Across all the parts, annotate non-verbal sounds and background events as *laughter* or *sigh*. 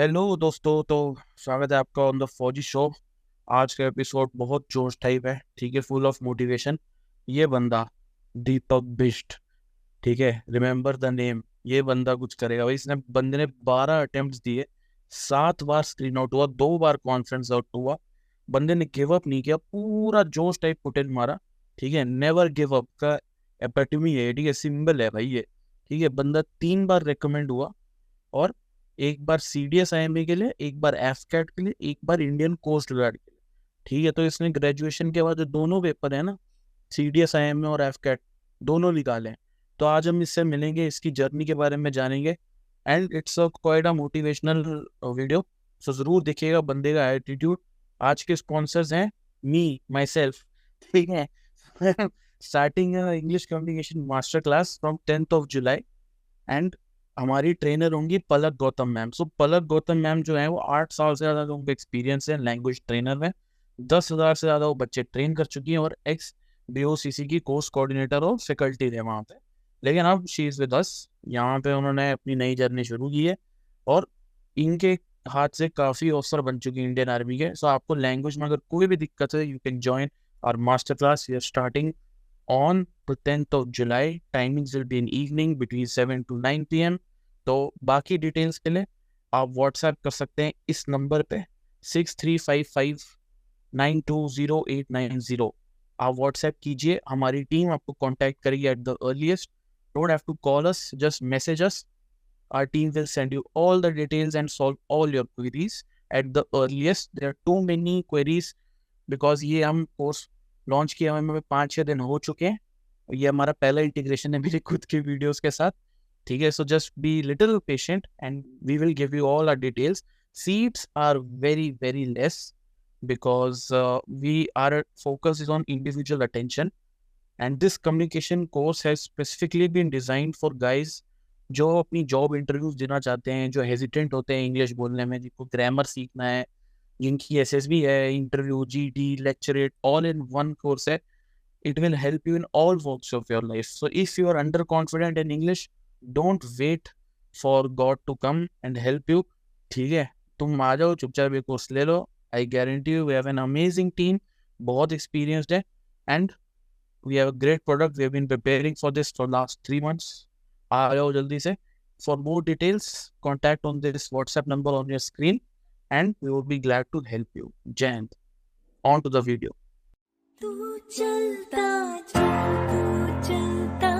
Hello दोस्तों तो स्वागत है आपका ऑन द फौजी शो आज का एपिसोड बहुत जोश टाइप है, ठीक है फुल ऑफ़ मोटिवेशन ये बंदा दीपक बिस्ट ठीक है रिमेंबर द नेम ये बंदा कुछ करेगा। भाई, इसने, बंदे ने बारह अटेम्प्ट दिए, सात बार स्क्रीन आउट हुआ, दो बार कॉन्फ्रेंस आउट हुआ। बंदे ने गिव अप नहीं किया, पूरा जोश टाइप पुटेन मारा, ठीक है नेवर गिव अप का एपेटमी है, ठीक है सिंबल है भाई ये, ठीक है, बंदा तीन बार रिकमेंड हुआ, और एक बार C D S I M A के लिए, एक बार एफ़ कैट के लिए, एक बार इंडियन कोस्ट गार्ड के लिए। ठीक है तो इसने ग्रेजुएशन के बाद जो दोनों पेपर है ना C D S I M A और एफ़ कैट दोनों निकाले। हैं तो आज हम इससे मिलेंगे, इसकी जर्नी के बारे में जानेंगे। And it's a quite a motivational video so ज़रूर देखिएगा बंदे का एटीट्यूड आज के स्पॉन्सर्स हैं मी माई सेल्फ ठीक है? Starting English communication master class from tenth of July and हमारी ट्रेनर होंगी Palak Gautam ma'am. So Palak Gautam ma'am जो है, वो आठ साल से ज़्यादा उनको एक्सपीरियंस है लैंग्वेज ट्रेनर में दस हज़ार से ज़्यादा वो बच्चे ट्रेन कर चुकी हैं और एक्स बी ओ सी सी की कोर्स कोऑर्डिनेटर और फैकल्टी थे वहाँ पे। लेकिन अब शी इज़ विद अस यहाँ पे उन्होंने अपनी नई जर्नी शुरू की है और इनके हाथ से काफ़ी ऑफ़र बन चुकी है इंडियन आर्मी के। सो आपको लैंग्वेज में अगर कोई भी दिक्कत है you can join our master class your starting on after tenth of July timing in evening between seven to nine P M तो बाकी डिटेल्स के लिए आप व्हाट्सएप कर सकते हैं इस नंबर पे six three five five nine two zero eight nine zero आप व्हाट्सएप कीजिए, हमारी टीम आपको कॉन्टैक्ट करेगी at the earliest don't have to call us just message us our team will send you all the details and solve all your queries at the earliest there are too many queries because ये हम course launch किया हुए पाँच छः दिन हो चुके हैं। ये हमारा पहला इंटीग्रेशन है मेरे खुद के वीडियोस के साथ। ठीक है so just be little patient and we will give you all our details are very very less because uh, we our focus is on individual attention and this communication course has specifically been designed for guys जो अपनी job interviews देना चाहते हैं जो hesitant होते हैं English बोलने में जिनको ग्रामर सीखना है जिनकी एस एस बी है interview G D lecturette all in one course है। It will help you in all walks of your life. So if you are underconfident in English, don't wait for God to come and help you. ठीक है? तुम आ जाओ चुपचाप एक course ले लो. I guarantee you we have an amazing team बहुत experienced है. And we have a great product we have been preparing for this for last three months आ जाओ जल्दी से. For more details contact on this WhatsApp number on your screen and we would be glad to help you. तू चलता चल तू चलता।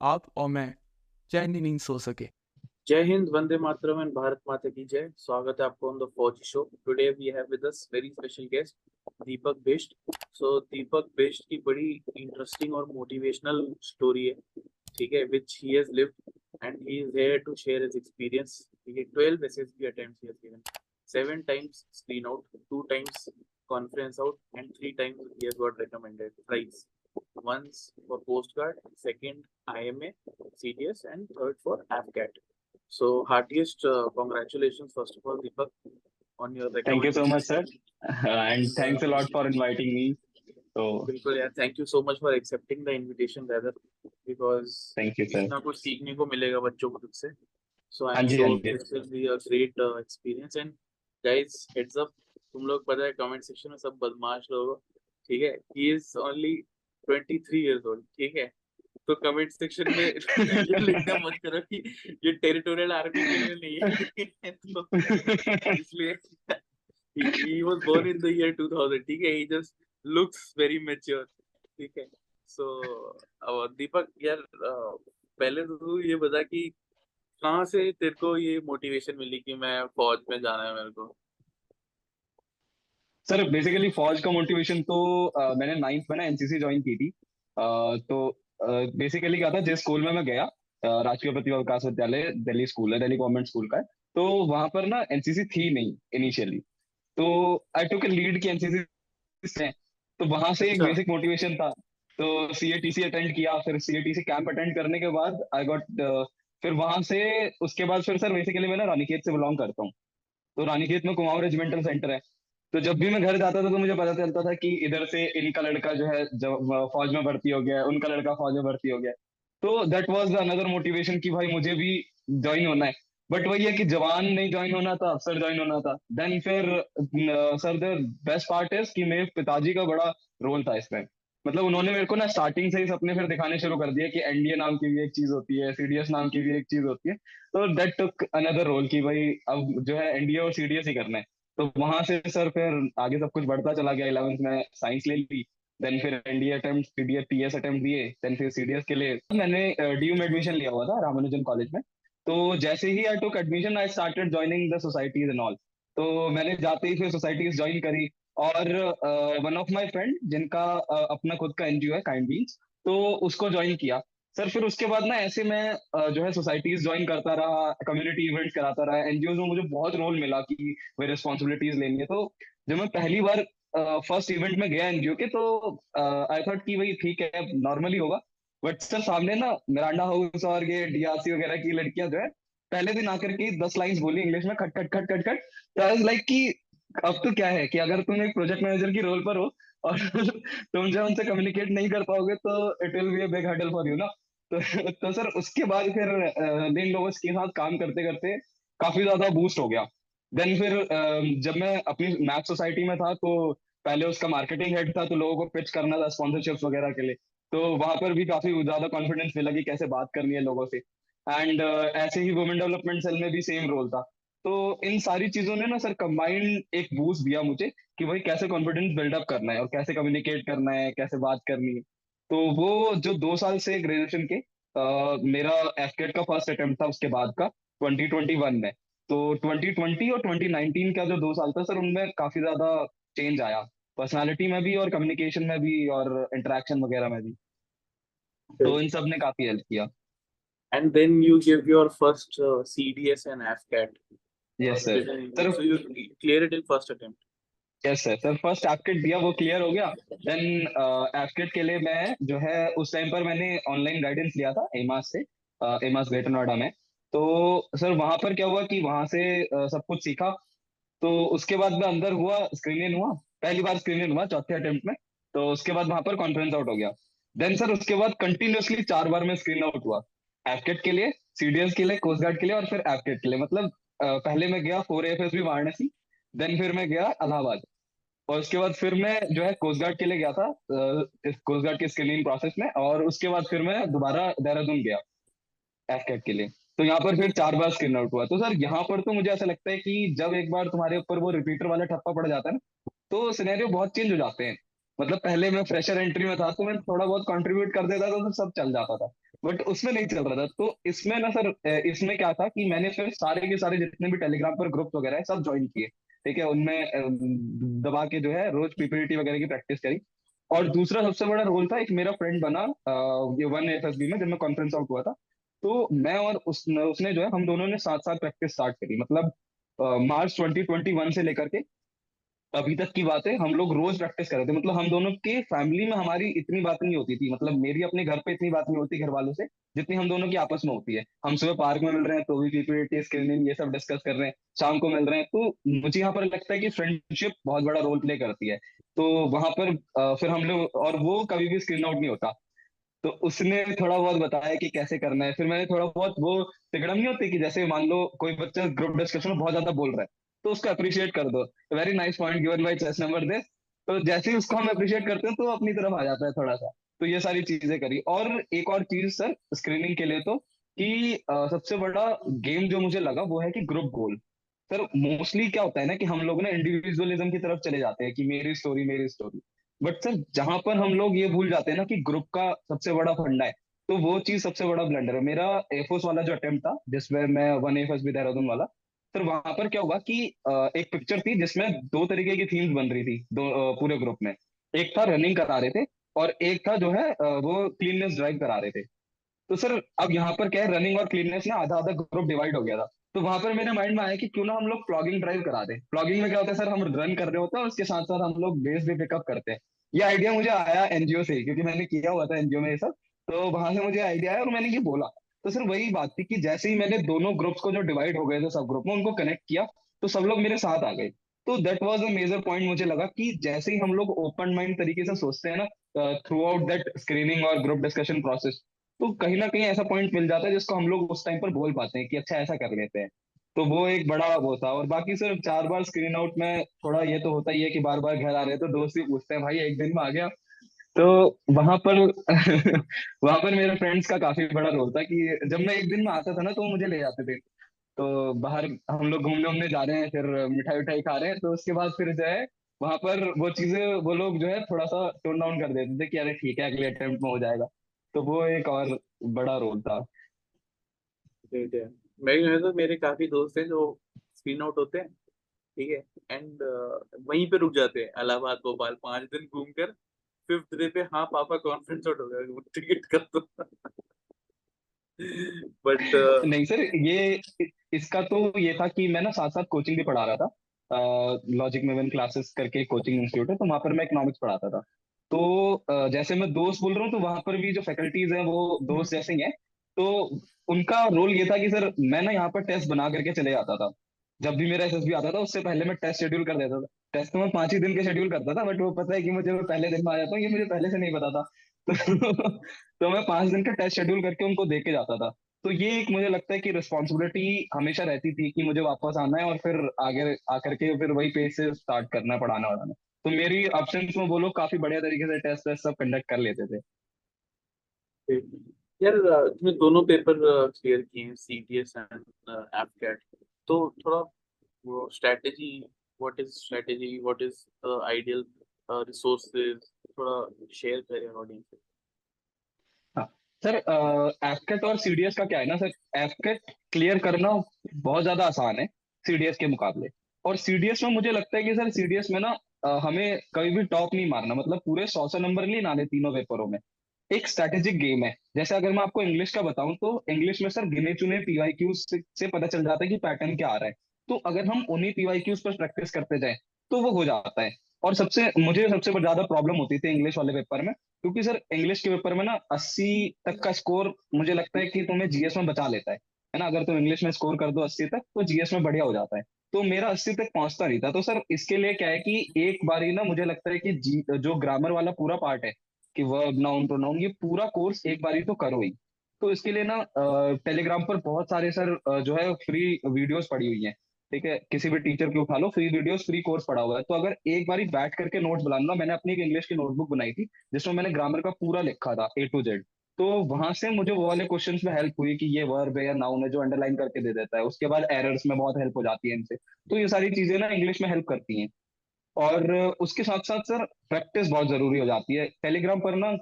आप और मैं चैन नींद सो सके। जय हिंद, वंदे मातरम एंड भारत माता की जय। स्वागत है आपको on the Fauji show today we have with us very special guest Deepak Bisht so Deepak Bisht की बड़ी इंटरेस्टिंग और मोटिवेशनल स्टोरी है, ठीक है which he has lived and he is here to share his experience ठीक है। 12 SSB attempts he has given 7 times screen out 2 times conference out and 3 times he has got recommended prize once for Coast Guard, second IMA, CDS, and third for AFCAT. So heartiest uh, congratulations, first of all, Deepak, on your Thank you so much, sir. Uh, and thanks a lot for inviting me. So, yeah, thank you so much for accepting the invitation, rather, because thank you, sir. ना कुछ सीखने को मिलेगा बच्चों को तुझसे. So I'm sure this will be a great uh, experience. And guys, heads up, तुम लोग पता है comment section में सब बदमाश लोग ठीक है. He is only 23 years old ठीक है? तो कमेंट सेक्शन में *laughs* लिखना मत करो कि ये टेरिटोरियल आर्मी के लिए नहीं है। *laughs* तो इसलिए he was born in the year 2000 ठीक है? He just looks very mature ठीक है? So uh, दीपक यार पहले तो तू ये बता कि कहाँ से तेरे को ये मोटिवेशन मिली कि मैं फौज में जाना है मेरे को? सर बेसिकली फौज का मोटिवेशन तो uh, मैंने नाइन्थ में ना एनसीसी ज्वाइन की थी। uh, तो बेसिकली uh, क्या था जिस स्कूल में मैं गया uh, राजकीय प्रतिभा विकास विद्यालय दिल्ली स्कूल है दिल्ली गवर्नमेंट स्कूल का है तो वहाँ पर ना एनसीसी थी नहीं इनिशियली तो आई टुक लीड की एनसीसी तो वहाँ से एक बेसिक अच्छा मोटिवेशन था। तो सीएटीसी अटेंड किया फिर सी सीएटीसी कैंप अटेंड करने के बाद आई गॉट फिर वहाँ से उसके बाद फिर सर बेसिकली मैं ना रानीखेत से बिलोंग करता हूँ। तो रानीखेत में कुमाऊं रेजिमेंटल सेंटर है। तो जब भी मैं घर जाता था तो मुझे पता चलता था कि इधर से इनका लड़का जो है, जब फौज में भर्ती हो गया, उनका लड़का फौज में भर्ती हो गया। तो दैट वाज अनदर मोटिवेशन कि भाई मुझे भी ज्वाइन होना है। बट वही है कि जवान नहीं ज्वाइन होना था, अफसर ज्वाइन होना था। देन फिर sir the best part is कि मेरे पिताजी का बड़ा रोल था इसमें मतलब उन्होंने मेरे को ना स्टार्टिंग से ही सपने फिर दिखाने शुरू कर दिया कि एनडीए नाम की भी एक चीज़ होती है सीडीएस नाम की भी एक चीज़ होती है। तो दैट टुक अनदर रोल कि भाई अब जो है एनडीए और सीडीएस ही करना है। तो वहाँ से सर फिर आगे सब कुछ बढ़ता चला गया इलेवेंथ में साइंस ले ली देन फिर NDA attempt CDS TS attempt दिए देन फिर सीडीएस के लिए। मैंने डी में एडमिशन लिया हुआ था रामानुजन कॉलेज में। तो जैसे ही I took admission I started joining the societies and all तो मैंने जाते ही फिर सोसाइटीज ज्वाइन करी और वन ऑफ़ माय फ्रेंड जिनका uh, अपना खुद का एनजीओ है काइंड बीन्स तो उसको ज्वाइन किया। सर, फिर उसके बाद ना ऐसे मैं जो है सोसाइटीज ज्वाइन करता रहा कम्युनिटी इवेंट्स कराता रहा एनजीओ में मुझे बहुत रोल मिला कि वे रिस्पॉन्सिबिलिटीज लेनी है तो जब मैं पहली बार फ़र्स्ट इवेंट में गया एनजीओ के तो आई थॉट कि भाई ठीक है नॉर्मली होगा। बट सर, सामने ना मिरांडा हाउस और ये डीआरसी वगैरह की लड़कियाँ जो है, पहले दिन आकर के दस लाइंस बोली इंग्लिश में, खट खट खट खट खट। तो आई लाइक कि अब तो क्या है कि अगर तुम एक प्रोजेक्ट मैनेजर की रोल पर हो और *laughs* तुम जो उनसे कम्युनिकेट नहीं कर पाओगे तो it will be a big hurdle for you ना? तो तो सर, उसके बाद फिर इन लोगों के साथ काम करते करते काफ़ी ज़्यादा बूस्ट हो गया। देन फिर जब मैं अपनी मैथ सोसाइटी में था तो पहले उसका मार्केटिंग हेड था तो लोगों को पिच करना था स्पॉन्सरशिप्स वगैरह के लिए। तो वहाँ पर भी काफ़ी ज़्यादा कॉन्फिडेंस मिला कि कैसे बात करनी है लोगों से। एंड ऐसे ही वुमेन डेवलपमेंट सेल में भी सेम रोल था। तो इन सारी चीज़ों ने ना सर कंबाइंड एक बूस्ट दिया मुझे कि भाई कैसे कॉन्फिडेंस बिल्डअप करना है और कैसे कम्युनिकेट करना है, कैसे बात करनी है। तो वो जो दो साल से ग्रेजुएशन के uh, मेरा एफकेट का फ़र्स्ट अटेम्प्ट था उसके बाद का 2021 में। तो 2020 और 2019 का जो दो साल था सर उनमें काफ़ी ज़्यादा चेंज आया। पर्सनालिटी में भी और कम्युनिकेशन में भी और इंटरेक्शन वगैरह में भी। तो इन सबने काफ़ी हेल्प किया। Then you give your first uh, CDS and AFCAT. Yes sir so you clear it in first attempt. Yes sir sir first AFCAT दिया वो क्लियर हो गया. देन एफकेट के लिए मैं जो है उस टाइम पर मैंने ऑनलाइन गाइडेंस लिया था एमास से एमास ग्रेटर नोएडा में. तो सर वहाँ पर क्या हुआ कि वहाँ से uh, सब कुछ सीखा. तो उसके बाद मैं अंदर हुआ स्क्रीन इन हुआ. पहली बार स्क्रीन हुआ चौथे अटेम्प्ट में. तो उसके बाद वहाँ पर कॉन्फ्रेंस आउट हो गया. देन सर उसके बाद कंटिन्यूसली चार बार में स्क्रीन आउट हुआ. एफकेट के लिए सीडीएस के लिए कोस्ट गार्ड के लिए और फिर एफकेट के लिए. मतलब uh, पहले मैं गया four F S B Varanasi. Then फिर मैं गया अलाहाबाद और उसके बाद फिर मैं जो है कोस्ट गार्ड के लिए गया था कोस्ट गार्ड के स्क्रीनिंग प्रोसेस में और उसके बाद फिर मैं दोबारा देहरादून गया एफकेट के लिए। तो यहाँ पर फिर चार बार स्क्रीन आउट हुआ। तो सर, यहाँ पर तो मुझे ऐसा लगता है कि जब एक बार तुम्हारे ऊपर वो रिपीटर वाला ठप्पा पड़ जाता है ना तो सिनेरियो बहुत चेंज हो जाते हैं। मतलब पहले मैं फ्रेशर एंट्री में था तो मैं थोड़ा बहुत कंट्रीब्यूट कर देता था तो सब चल जाता था। बट उसमें नहीं चल रहा था। तो इसमें ना सर इसमें क्या था कि मैंने फिर सारे के सारे जितने भी टेलीग्राम पर ग्रुप वगैरह है, सब ज्वाइन किए। ठीक है उनमें दबा के जो है रोज पीपीटी वगैरह की प्रैक्टिस करी। और दूसरा सबसे बड़ा रोल था एक मेरा फ्रेंड बना ये वन एफ़ में जब मैं कॉन्फ्रेंस आउट हुआ था। तो मैं और उस, उसने जो है हम दोनों ने साथ साथ प्रैक्टिस स्टार्ट करी। मतलब मार्च 2021 से लेकर के अभी तक की बात है हम लोग रोज प्रैक्टिस कर रहे थे। मतलब हम दोनों के फैमिली में हमारी इतनी बात नहीं होती थी। मतलब मेरी अपने घर पे इतनी बात नहीं होती घर वालों से, जितनी हम दोनों की आपस में होती है। हम सुबह पार्क में मिल रहे हैं तो भी पीपीटी ये सब डिस्कस कर रहे हैं। शाम को मिल रहे हैं तो मुझे यहाँ पर लगता है कि फ्रेंडशिप बहुत बड़ा रोल प्ले करती है। तो वहाँ पर फिर हम लोग, और वो कभी भी स्क्रीन आउट नहीं होता। तो उसने थोड़ा बहुत बताया कि कैसे करना है। फिर मैंने थोड़ा बहुत वो तिगड़म नहीं होती कि जैसे मान लो कोई बच्चा ग्रुप डिस्कशन में बहुत ज़्यादा बोल रहा है। तो उसको अप्रिशिएट कर दो। Very nice point given by chest number this तो जैसे ही उसको हम अप्रिशिएट करते हैं तो अपनी तरफ़ आ जाता है थोड़ा सा तो ये सारी चीज़ें करी। और एक और चीज़ सर स्क्रीनिंग के लिए तो कि अ, सबसे बड़ा गेम जो मुझे लगा वो है कि ग्रुप गोल सर मोस्टली क्या होता है ना कि हम लोग ना इंडिविजुअलिज्म की तरफ़ चले जाते हैं कि मेरी स्टोरी मेरी स्टोरी बट सर जहाँ पर हम लोग ये भूल जाते हैं ना कि ग्रुप का सबसे बड़ा फंडा है तो वो चीज़ सबसे बड़ा ब्लंडर है। मेरा एफोस वाला जो अटेम्प्ट था जिसमें मैं one F S B Dehradun वाला सर वहाँ पर क्या हुआ कि एक पिक्चर थी जिसमें दो तरीके की थीम्स बन रही थी, दो पूरे ग्रुप में। एक था रनिंग करा रहे थे और एक था जो है वो क्लीननेस ड्राइव करा रहे थे। तो सर, अब यहाँ पर क्या है रनिंग और क्लीननेस ना आधा आधा ग्रुप डिवाइड हो गया था। तो वहाँ पर मेरे माइंड में आया कि क्यों ना हम लोग प्लॉगिंग ड्राइव करा दें। प्लॉगिंग में क्या होता है सर, हम रन कर रहे होते हैं उसके साथ साथ हम लोग बेस भी पिकअप करते हैं। ये आइडिया मुझे आया एनजीओ से क्योंकि मैंने किया हुआ था एनजीओ में ये सब। तो वहाँ से मुझे आइडिया आया और मैंने ये बोला। तो सर वही बात थी कि जैसे ही मैंने दोनों ग्रुप्स को जो डिवाइड हो गए थे, सब ग्रुप में उनको कनेक्ट किया तो सब लोग मेरे साथ आ गए। तो that was a major point मुझे लगा कि जैसे ही हम लोग ओपन माइंड तरीके से सोचते हैं ना थ्रू आउट दैट स्क्रीनिंग और ग्रुप डिस्कशन प्रोसेस तो कहीं ना कहीं ऐसा पॉइंट मिल जाता है जिसको हम लोग उस टाइम पर बोल पाते हैं कि अच्छा ऐसा कर लेते हैं। तो वो एक बड़ा वो था और बाकी सिर्फ़ चार बार स्क्रीन आउट में थोड़ा ये तो होता ही है कि बार बार घर आ रहे तो दोस्त ही पूछते हैं, भाई, एक दिन में आ गया तो वहाँ पर *laughs* वहाँ पर मेरे फ्रेंड्स का काफ़ी बड़ा रोल था कि जब मैं एक दिन में आता था ना तो वो मुझे ले जाते थे। तो बाहर हम लोग घूमने उमने जा रहे हैं, फिर मिठाई उठाई खा रहे हैं तो उसके बाद फिर जो है, वहाँ पर वो चीज़ें, वो लोग जो है थोड़ा सा टोन डाउन कर देते थे कि अरे ठीक है, अगले अटेम्प्ट में हो जाएगा। तो वो एक और बड़ा रोल था। ठीक है मैं मैं तो मेरे काफ़ी दोस्त हैं जो स्क्रीन आउट होते हैं, ठीक है? एंड वहीं पे रुक जाते हैं, इलाहाबाद, भोपाल, पाँच दिन घूम कर फिफ्थ डे पे हाँ पापा कॉन्फ्रेंस आउट हो गया टिकट कर दो बट नहीं सर ये इसका तो ये था कि मैं ना साथ साथ कोचिंग भी पढ़ा रहा था। लॉजिक मेवन क्लासेस करके कोचिंग इंस्टीट्यूट है तो वहाँ पर मैं इकोनॉमिक्स पढ़ाता था। तो अ, जैसे मैं दोस्त बोल रहा हूँ तो वहाँ पर भी जो फैकल्टीज हैं वो दोस्त जैसे ही हैं। तो उनका रोल ये था कि सर मैं ना यहाँ पर टेस्ट बना करके चले जाता था। जब भी मेरा एसएसबी आता था उससे पहले मैं टेस्ट शेड्यूल कर देता था। टेस्ट तो मैं पाँच ही दिन के शेड्यूल करता था बट वो पता है कि मुझे मैं पहले दिन में आ जाता हूँ ये मुझे पहले से नहीं पता था। *laughs* तो, मैं पाँच दिन का टेस्ट शेड्यूल करके उनको दे के जाता था। तो ये एक मुझे लगता है कि रिस्पॉन्सिबिलिटी हमेशा रहती थी कि मुझे वापस आना है और फिर आगे आकर के फिर वही पेज से स्टार्ट करना है पढ़ाना वढ़ाना। तो मेरी एब्सेंस में वो लोग काफ़ी बढ़िया तरीके से टेस्ट वेस्ट सब कंडक्ट कर लेते थे। यार तुमने दोनों पेपर क्लियर किए हैं सीटीएस एंड एपकैट तो थोड़ा वो strategy what is strategy what is ideal resources थोड़ा शेयर करें ऑडियंस से। सर एफकेट और सीडीएस का क्या है ना सर एफकेट क्लियर करना बहुत ज़्यादा आसान है सीडीएस के मुकाबले। और सीडीएस में मुझे लगता है कि सर सीडीएस में ना हमें कभी भी टॉप नहीं मारना मतलब पूरे सौ सौ नंबर नहीं लाने तीनों पेपरों में। एक स्ट्रेटेजिक गेम है। जैसे अगर मैं आपको इंग्लिश का बताऊँ तो इंग्लिश में सर गिने चुने पीवाईक्यू से, से पता चल जाता है कि पैटर्न क्या आ रहा है। तो अगर हम उन्हीं पीवाईक्यूज पर प्रैक्टिस करते जाए तो वो हो जाता है। और सबसे, मुझे सबसे ज़्यादा प्रॉब्लम होती थी इंग्लिश वाले पेपर में, क्योंकि सर इंग्लिश के पेपर में ना अस्सी तक का स्कोर मुझे लगता है कि तुम्हें जीएस में बचा लेता है है ना? अगर तुम इंग्लिश में स्कोर कर दो अस्सी तक तो जीएस में बढ़िया हो जाता है। तो मेरा अस्सी तक पहुँचता नहीं था। तो सर इसके लिए क्या है कि एक बार ही ना मुझे लगता है कि जो ग्रामर वाला पूरा पार्ट है, कि वर्ब नाउन प्रोनाउन ये पूरा कोर्स एक बारी तो करो ही। तो इसके लिए ना टेलीग्राम पर बहुत सारे सर जो है फ्री वीडियोस पड़ी हुई हैं। ठीक है? किसी भी टीचर की उठा लो फ्री वीडियोस फ्री कोर्स पड़ा हुआ है। तो अगर एक बार बैठ करके नोट्स बना लो मैंने अपनी एक इंग्लिश की नोटबुक बनाई थी, जिसमें मैंने ग्रामर का पूरा लिखा था ए टू जेड तो वहाँ से मुझे वो वाले क्वेश्चंस में हेल्प हुई कि ये वर्ब है या नाउन है जो अंडरलाइन करके दे देता है। उसके बाद एरर्स में बहुत हेल्प हो जाती है इनसे। तो ये सारी चीज़ें ना इंग्लिश में हेल्प करती हैं। और उसके साथ साथ सर प्रैक्टिस बहुत ज़रूरी हो जाती है। टेलीग्राम पर ना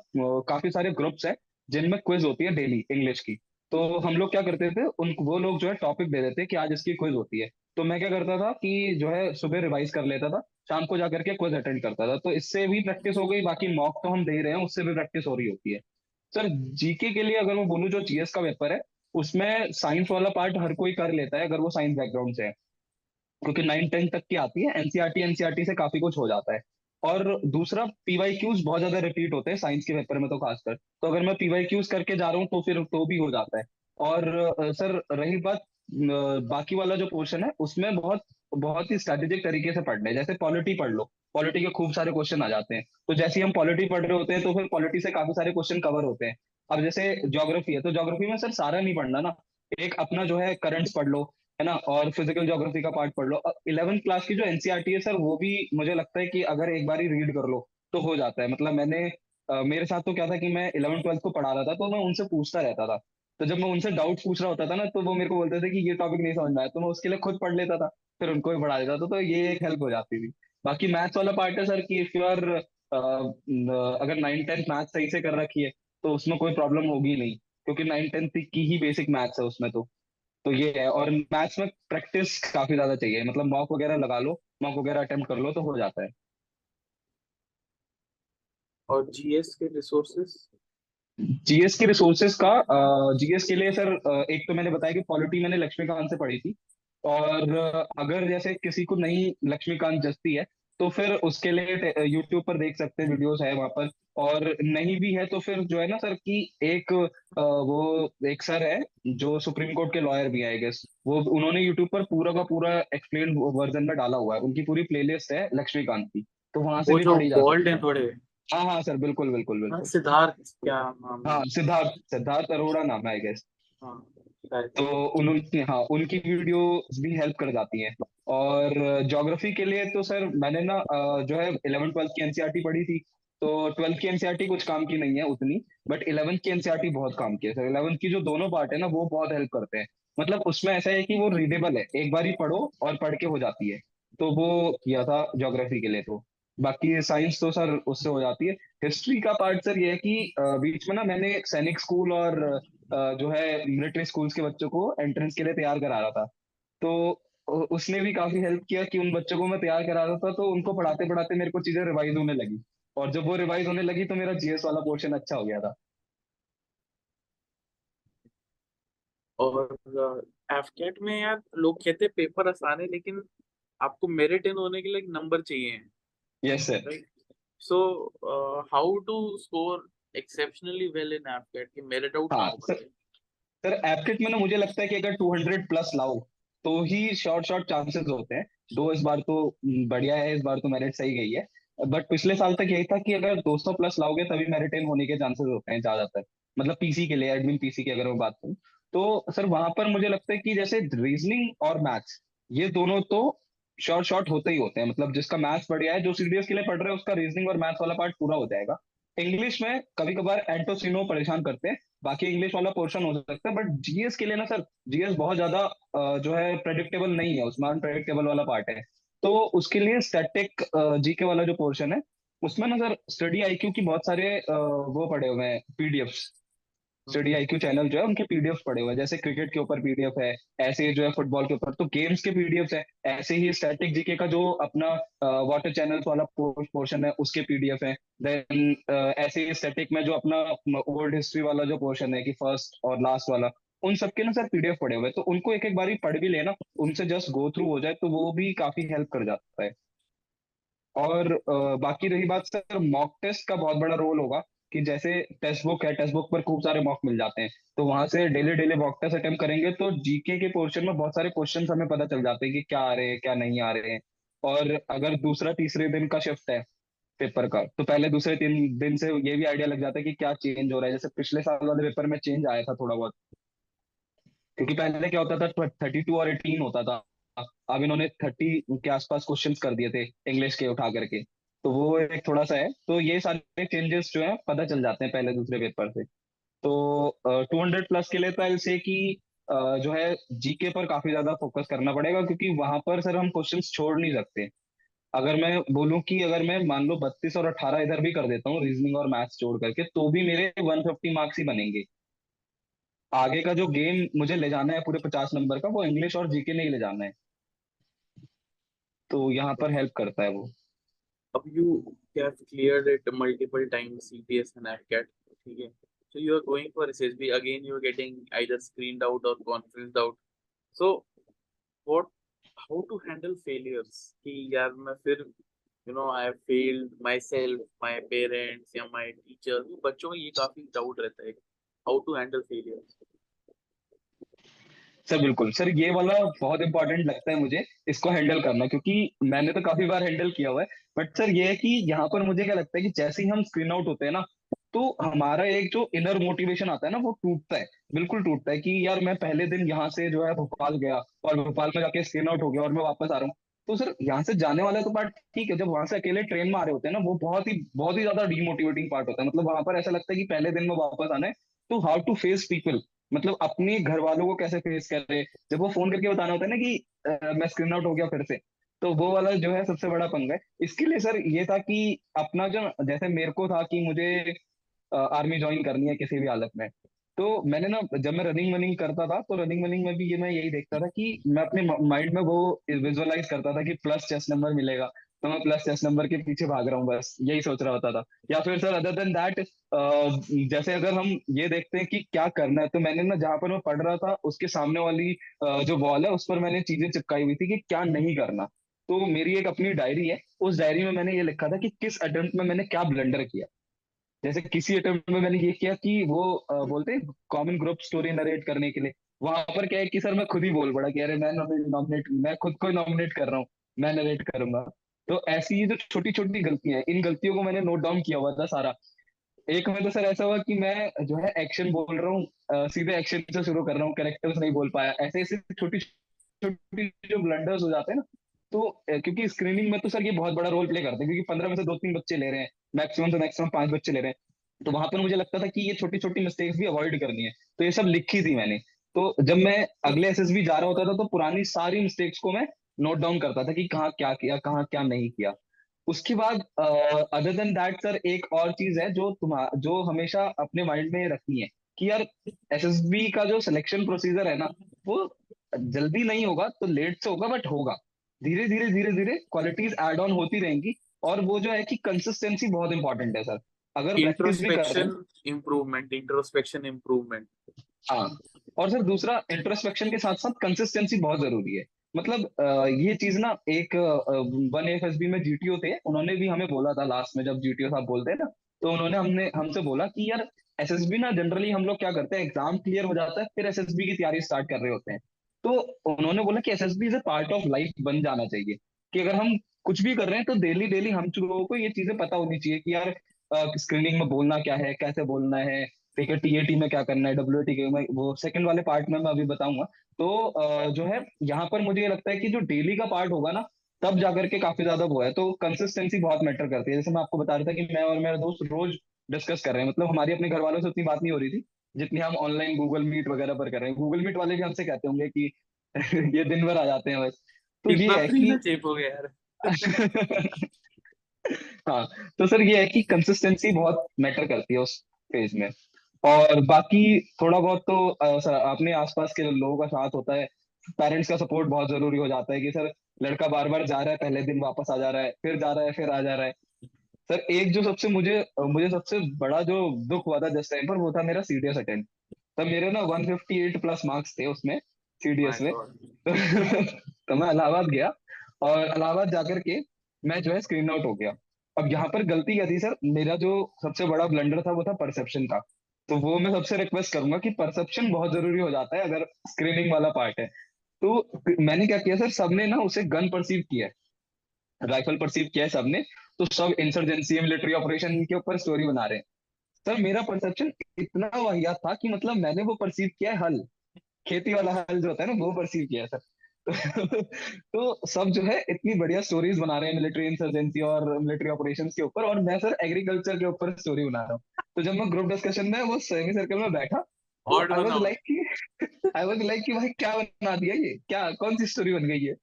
काफ़ी सारे ग्रुप्स है, जिनमें क्विज होती है डेली इंग्लिश की। तो हम लोग क्या करते थे, उन वो लोग जो है टॉपिक दे देते कि आज इसकी क्विज होती है। तो मैं क्या करता था कि जो है सुबह रिवाइज कर लेता था, शाम को जाकर के क्विज अटेंड करता था। तो इससे भी प्रैक्टिस हो गई, बाकी मॉक तो हम दे रहे हैं, उससे भी प्रैक्टिस हो रही होती है। सर जीके के लिए अगर मैं बोलूँ जो जीएस का पेपर है, उसमें साइंस वाला पार्ट हर कोई कर लेता है, अगर वो साइंस बैकग्राउंड से है। क्योंकि नाइन टेंथ तक की आती है एनसीआरटी एनसीआरटी से काफ़ी कुछ हो जाता है। और दूसरा पीवाई क्यूज बहुत ज़्यादा रिपीट होते हैं साइंस के पेपर में तो खासकर। तो अगर मैं पीवाई क्यूज करके जा रहा हूँ तो फिर तो भी हो जाता है। और सर, रही बात बाकी वाला जो पोर्शन है, उसमें बहुत बहुत ही स्ट्रेटेजिक तरीके से पढ़ना है। जैसे पॉलिटी पढ़ लो। पॉलिटी के खूब सारे क्वेश्चन आ जाते हैं। तो जैसे ही हम पॉलिटी पढ़ रहे होते हैं तो फिर पॉलिटी से काफ़ी सारे क्वेश्चन कवर होते हैं। अब जैसे ज्योग्राफी है तो ज्योग्राफी में सर सारा नहीं पढ़ना ना। एक अपना जो है करंट्स पढ़ लो। है ना? और फ़िज़िकल ज्योग्राफी का पार्ट पढ़ लो। इलेवेंथ क्लास की जो एनसीईआरटी है सर वो भी मुझे लगता है कि अगर एक बार ही रीड कर लो तो हो जाता है। मतलब मैंने मेरे साथ तो क्या था कि मैं इलेवन ट्वेल्थ को पढ़ा रहा था तो मैं उनसे पूछता रहता था। तो जब मैं उनसे डाउट पूछ रहा होता था ना तो वो मेरे को बोलते थे कि ये टॉपिक नहीं समझ में आया तो मैं उसके लिए खुद पढ़ लेता था, फिर उनको भी पढ़ा देता था तो ये एक हेल्प हो जाती थी। बाकी मैथ्स वाला पार्ट है सर कि इफ़ यू आर अगर नाइन टेंथ मैथ सही से कर रखी है तो उसमें कोई प्रॉब्लम होगी नहीं, क्योंकि नाइन टेंथ की ही बेसिक मैथ्स है उसमें तो। तो ये है और मैथ्स में प्रैक्टिस काफ़ी ज़्यादा चाहिए। मतलब मॉक वगैरह लगा लो मॉक वगैरह अटेम्प्ट कर लो तो हो जाता है। और जीएस के रिसोर्सेस जीएस के रिसोर्सेज का जीएस के लिए सर एक तो मैंने बताया कि पॉलिटी मैंने लक्ष्मीकांत से पढ़ी थी। और अगर जैसे किसी को नहीं लक्ष्मीकांत जचती है तो फिर उसके लिए यूट्यूब पर देख सकते हैं वीडियोस है वहाँ पर। और नहीं भी है तो फिर जो है ना सर कि एक वो एक सर है जो सुप्रीम कोर्ट के लॉयर भी है आई गेस वो उन्होंने यूट्यूब पर पूरा का पूरा एक्सप्लेन वर्जन में डाला हुआ है। उनकी पूरी प्लेलिस्ट है लक्ष्मीकांत की। तो वहाँ से भी पढ़ी जा है। है थोड़े। हाँ हाँ सर बिल्कुल बिल्कुल हाँ, बिल्कुल। सिद्धार्थ क्या नाम हाँ? सिद्धार्थ सिद्धार्थ अरोड़ा नाम है आई गेस हाँ तो उन्होंने हाँ उनकी वीडियो भी हेल्प कर जाती हैं। और ज्योग्राफी के लिए तो सर मैंने ना जो है इलेवन ट्वेल्थ की एनसीईआरटी पढ़ी थी। तो ट्वेल्थ की एनसीईआरटी कुछ काम की नहीं है उतनी बट इलेवंथ की एनसीईआरटी बहुत काम की है सर इलेवंथ की जो दोनों पार्ट है ना, वो बहुत हेल्प करते हैं। मतलब उसमें ऐसा है कि वो रीडेबल है। एक बार ही पढ़ो और पढ़ के हो जाती है। तो वो किया था ज्योग्राफी के लिए तो। बाकी साइंस तो सर उससे हो जाती है। हिस्ट्री का पार्ट सर ये है कि बीच में ना मैंने सैनिक स्कूल और जो है मिलिट्री स्कूल्स के बच्चों को एंट्रेंस के लिए तैयार करा रहा था। तो उसने भी काफ़ी हेल्प किया कि उन बच्चों को मैं तैयार करा रहा था तो उनको पढ़ाते पढ़ाते मेरे को चीज़ें रिवाइज होने लगी। और जब वो रिवाइज होने लगी तो मेरा जीएस वाला पोर्शन अच्छा हो गया था। और एफकेट में यार लोग कहते हैं पेपर आसान है लेकिन आपको मेरिट इन होने के लिए नंबर चाहिए। Yes sir so how to score exceptionally well in AFCAT कि मेरिट आउट हाँ सर एप्टिट में ना मुझे लगता है कि अगर 200 प्लस लाओ तो ही शॉर्ट शॉर्ट चांसेस होते हैं। दो इस बार तो बढ़िया है, इस बार तो मेरिट सही गई है। बट पिछले साल तक यही था कि अगर 200 प्लस लाओगे तभी मेरिट इन होने के चांसेस होते हैं ज़्यादातर। मतलब पीसी के लिए एडमिन पीसी की अगर मैं बात करूँ। तो सर वहाँ पर मुझे लगता है कि जैसे रीजनिंग और मैथ्स ये दोनों तो शॉर्ट शॉर्ट होते ही होते हैं। मतलब जिसका मैथ्स बढ़िया है, जो सीडीएस के लिए पढ़ रहे हैं, उसका रीजनिंग और मैथ्स वाला पार्ट पूरा हो जाएगा। इंग्लिश में कभी कभार एंटोसिनो परेशान करते हैं। बाकी इंग्लिश वाला पोर्शन हो सकता है बट जीएस के लिए ना सर जीएस बहुत ज़्यादा जो है प्रेडिक्टेबल नहीं है उसमें अनप्रेडिक्टेबल वाला पार्ट है। तो उसके लिए स्टैटिक जीके वाला जो पोर्शन है, उसमें ना सर स्टडी आईक्यू की बहुत सारे वो पड़े हुए हैं पीडीएफ्स स्टडी आईक्यू चैनल जो है, उनके पीडीएफ पड़े हुए हैं। जैसे क्रिकेट के ऊपर पीडीएफ है, ऐसे ही जो है फुटबॉल के ऊपर। तो गेम्स के पीडीएफ है। ऐसे ही स्टैटिक जीके का जो अपना वाटर चैनल वाला पोर्शन है, उसके पीडीएफ है। देन ऐसे ही स्टैटिक में जो अपना ओल्ड हिस्ट्री वाला जो पोर्शन है कि फ़र्स्ट और लास्ट वाला, उन सबके ना सर पीडीएफ पड़े हुए हैं। तो उनको एक एक बार बारी पढ़ भी लेना, उनसे जस्ट गो थ्रू हो जाए तो वो भी काफ़ी हेल्प कर जाता है। और बाकी रही बात, सर मॉक टेस्ट का बहुत बड़ा रोल होगा। कि जैसे टेक्स्ट बुक है टेस्ट बुक पर खूब सारे मॉक मिल जाते हैं। तो वहाँ से daily daily mock test attempt करेंगे तो जीके के पोर्शन में बहुत सारे क्वेश्चन हमें पता चल जाते हैं कि क्या आ रहे हैं, क्या नहीं आ रहे हैं। और अगर दूसरा, तीसरे दिन का शिफ्ट है पेपर का तो पहले दूसरे तीन दिन से ये भी आइडिया लग जाता है कि क्या चेंज हो रहा है। जैसे पिछले साल वाले पेपर में चेंज आया था थोड़ा बहुत। क्योंकि पहले क्या होता था थर्टी टू और एटीन होता था। अब इन्होंने थर्टी के आसपास क्वेश्चंस कर दिए थे इंग्लिश के उठा करके। तो वो एक थोड़ा सा है। तो ये सारे चेंजेस जो है पता चल जाते हैं पहले दूसरे पेपर से। तो टू हंड्रेड प्लस के लिए तो आई से कि अ, जो है जीके पर काफ़ी ज़्यादा फोकस करना पड़ेगा क्योंकि वहाँ पर सर हम क्वेश्चन छोड़ नहीं सकते। अगर मैं बोलूँ कि अगर मैं मान लो बत्तीस और अठारह इधर भी कर देता हूँ रीजनिंग और मैथ्स जोड़ करके तो भी मेरे वन फिफ्टी मार्क्स ही बनेंगे। आगे का जो गेम मुझे ले जाना है पूरे पचास नंबर का वो इंग्लिश और जीके नहीं ले जाना है। तो यहाँ पर हेल्प करता है वो। अब you have clear it multiple times CDS and AFCAT ठीक है? So you are going for SSB again you are getting either screened out or conferenced out so what how to handle failures कि यार मैं फिर you know I have failed myself my parents या my teacher बच्चों में ये काफ़ी doubt रहता है how to handle failures sir, बिल्कुल। सर, ये वाला बहुत इंपॉर्टेंट लगता है मुझे, इसको हैंडल करना, क्योंकि मैंने तो काफ़ी बार हैंडल किया हुआ है। बट सर ये है कि यहाँ पर मुझे क्या लगता है कि जैसे ही हम स्क्रीन आउट होते हैं ना तो हमारा एक जो इनर मोटिवेशन आता है ना वो टूटता है। बिल्कुल टूटता है कि यार मैं पहले दिन यहाँ से जो है भोपाल गया और भोपाल में जाके स्क्रीन आउट हो गया और मैं वापस आ रहा हूँ। तो सर यहाँ से जाने वाला तो पार्ट ठीक है जब वहाँ से अकेले ट्रेन में आ रहे होते हैं ना वो बहुत ही बहुत ही ज़्यादा डीमोटिवेटिंग पार्ट होता है। मतलब वहाँ पर ऐसा लगता है कि पहले दिन में वापस आना है तो हाउ टू फेस पीपल मतलब अपने घर वालों को कैसे फेस कर। रहे जब वो फ़ोन करके बताना होता है ना कि अ, मैं स्क्रीन आउट हो गया फिर से। तो वो वाला जो है सबसे बड़ा पंगा है। इसके लिए सर ये था कि अपना जो, जैसे मेरे को था कि मुझे आर्मी ज्वाइन करनी है किसी भी हालत में। तो मैंने ना, जब मैं रनिंग वनिंग करता था तो रनिंग वनिंग में भी ये मैं यही देखता था कि मैं अपने माइंड में वो विजुअलाइज करता था कि प्लस चेस्ट नंबर मिलेगा। तो मैं प्लस चेस्ट नंबर के पीछे भाग रहा हूँ, बस यही सोच रहा होता था। या फिर सर अदर देन दैट जैसे अगर हम ये देखते हैं कि क्या करना है तो मैंने ना, जहाँ पर मैं पढ़ रहा था, उसके सामने वाली जो वॉल है, उस पर मैंने चीज़ें चिपकाई हुई थी कि क्या नहीं करना। तो मेरी एक अपनी डायरी है। उस डायरी में मैंने ये लिखा था कि किस अटेम्प्ट में मैंने क्या ब्लंडर किया। जैसे किसी अटेम्प्ट में मैंने ये किया कि वो अ, बोलते हैं कॉमन ग्रुप स्टोरी नरेट करने के लिए। वहाँ पर क्या है कि सर मैं खुद ही बोल पड़ा कि अरे मैं नॉमिनेट मैं खुद को नॉमिनेट कर रहा हूँ मैं नरेट करूँगा। तो ऐसी ये जो छोटी छोटी गलतियाँ हैं इन गलतियों को मैंने नोट डाउन किया हुआ था सारा। एक में तो सर ऐसा हुआ कि मैं जो है एक्शन बोल रहा हूँ सीधे एक्शन से शुरू कर रहा हूँ कैरेक्टर्स नहीं बोल पाया। ऐसे ऐसे छोटी छोटी जो ब्लंडर्स हो जाते हैं ना तो क्योंकि स्क्रीनिंग में तो सर ये बहुत बड़ा रोल प्ले करते हैं, क्योंकि पंद्रह में से दो तीन बच्चे ले रहे हैं मैक्सिमम से मैक्सिमम पाँच बच्चे ले रहे हैं। तो वहाँ पर मुझे लगता था कि ये छोटी छोटी मिस्टेक्स भी अवॉइड करनी है। तो ये सब लिखी थी मैंने। तो जब मैं अगले एसएसबी जा रहा होता था तो पुरानी सारी मिस्टेक्स को मैं नोट डाउन करता था कि कहाँ क्या किया, कहाँ क्या नहीं किया। उसके बाद अदर देन दैट सर एक और चीज़ है जो तुम्हारा जो हमेशा अपने माइंड में रखनी है कि यार एसएसबी का जो सिलेक्शन प्रोसीजर है ना, वो जल्दी नहीं होगा तो लेट से होगा बट होगा। धीरे धीरे धीरे धीरे क्वालिटीज ऐड ऑन होती रहेंगी और वो जो है कि कंसिस्टेंसी बहुत इंपॉर्टेंट है सर अगर इंट्रोस्पेक्शन इम्प्रूवमेंट इंट्रोस्पेक्शन इम्प्रूवमेंट हाँ और सर दूसरा इंट्रोस्पेक्शन के साथ साथ कंसिस्टेंसी बहुत ज़रूरी है। मतलब ये चीज़ ना एक वन एफ़ एस बी में जीटीओ थे उन्होंने भी हमें बोला था लास्ट में जब जीटीओ साहब बोलते हैं ना तो उन्होंने हमने हमसे बोला कि यार एसएसबी ना जनरली हम लोग क्या करते हैं एग्ज़ाम क्लियर हो जाता है फिर एसएसबी की तैयारी स्टार्ट कर रहे होते हैं। तो उन्होंने बोला कि SSB is a part of life बन जाना चाहिए। कि अगर हम कुछ भी कर रहे हैं तो डेली डेली हम लोगों को, ये चीज़ें पता होनी चाहिए कि यार स्क्रीनिंग में बोलना क्या है, कैसे बोलना है, ठीक है टीएटी में क्या करना है डब्ल्यू टी में, वो सेकंड वाले पार्ट में मैं अभी बताऊँगा। तो जो है, यहाँ पर मुझे ये लगता है कि जो डेली का पार्ट होगा ना, तब जाकर के काफ़ी ज़्यादा वो है। तो कंसिस्टेंसी बहुत मैटर करती है। जैसे मैं आपको बता रहा था कि मैं और मेरा दोस्त रोज डिस्कस कर रहे हैं। मतलब हमारी अपने घर वालों से उतनी बात नहीं हो रही थी। जितनी हम ऑनलाइन गूगल मीट वगैरह पर कर रहे हैं। गूगल मीट वाले भी हमसे कहते होंगे कि *laughs* ये दिन भर आ जाते हैं बस। तो ये है कि चेप हो गया यार। *laughs* हाँ तो सर ये है कि कंसिस्टेंसी बहुत मैटर करती है उस फ़ेज़ में। और बाकी थोड़ा बहुत तो सर अपने आसपास के लोगों का साथ होता है पेरेंट्स का सपोर्ट बहुत ज़रूरी हो जाता है कि सर लड़का बार बार जा रहा है पहले दिन वापस आ जा रहा है फिर जा रहा है फिर आ जा रहा है। सर एक जो सबसे मुझे मुझे सबसे बड़ा जो दुख हुआ था जिस टाइम पर वो था मेरा सीडीएस अटेंड तब मेरे ना 158 प्लस मार्क्स थे उसमें सीडीएस में. *laughs* तो मैं इलाहाबाद गया और इलाहाबाद जाकर के मैं जो है स्क्रीन आउट हो गया. अब यहाँ पर गलती क्या थी सर? मेरा जो सबसे बड़ा ब्लंडर था वो था परसेप्शन का. तो वो मैं सबसे रिक्वेस्ट करूँगा कि परसेप्शन बहुत ज़रूरी हो जाता है अगर स्क्रीनिंग वाला पार्ट है. तो मैंने क्या किया सर? सबने ना उसे गन परसीव किया है. राइफल परसीव किया है सबने. तो सब इंसर्जेंसी मिलिट्री ऑपरेशन के ऊपर स्टोरी बना रहे हैं। सर मेरा परसेप्शन इतना वाहियात था कि मतलब मैंने वो परसीव किया है हल। खेती वाला हल जो होता है ना वो परसीव किया है सर *laughs* तो सब जो है इतनी बढ़िया स्टोरीज बना रहे हैं मिलिट्री इंसर्जेंसी और मिलिट्री ऑपरेशन के ऊपर और मैं सर एग्रीकल्चर के ऊपर स्टोरी बना रहा हूँ। तो जब मैं ग्रुप डिस्कशन में वो सेमी सर्कल में बैठा odd I was like I was like कि भाई क्या बना दिया ये? क्या कौन सी स्टोरी बन गई है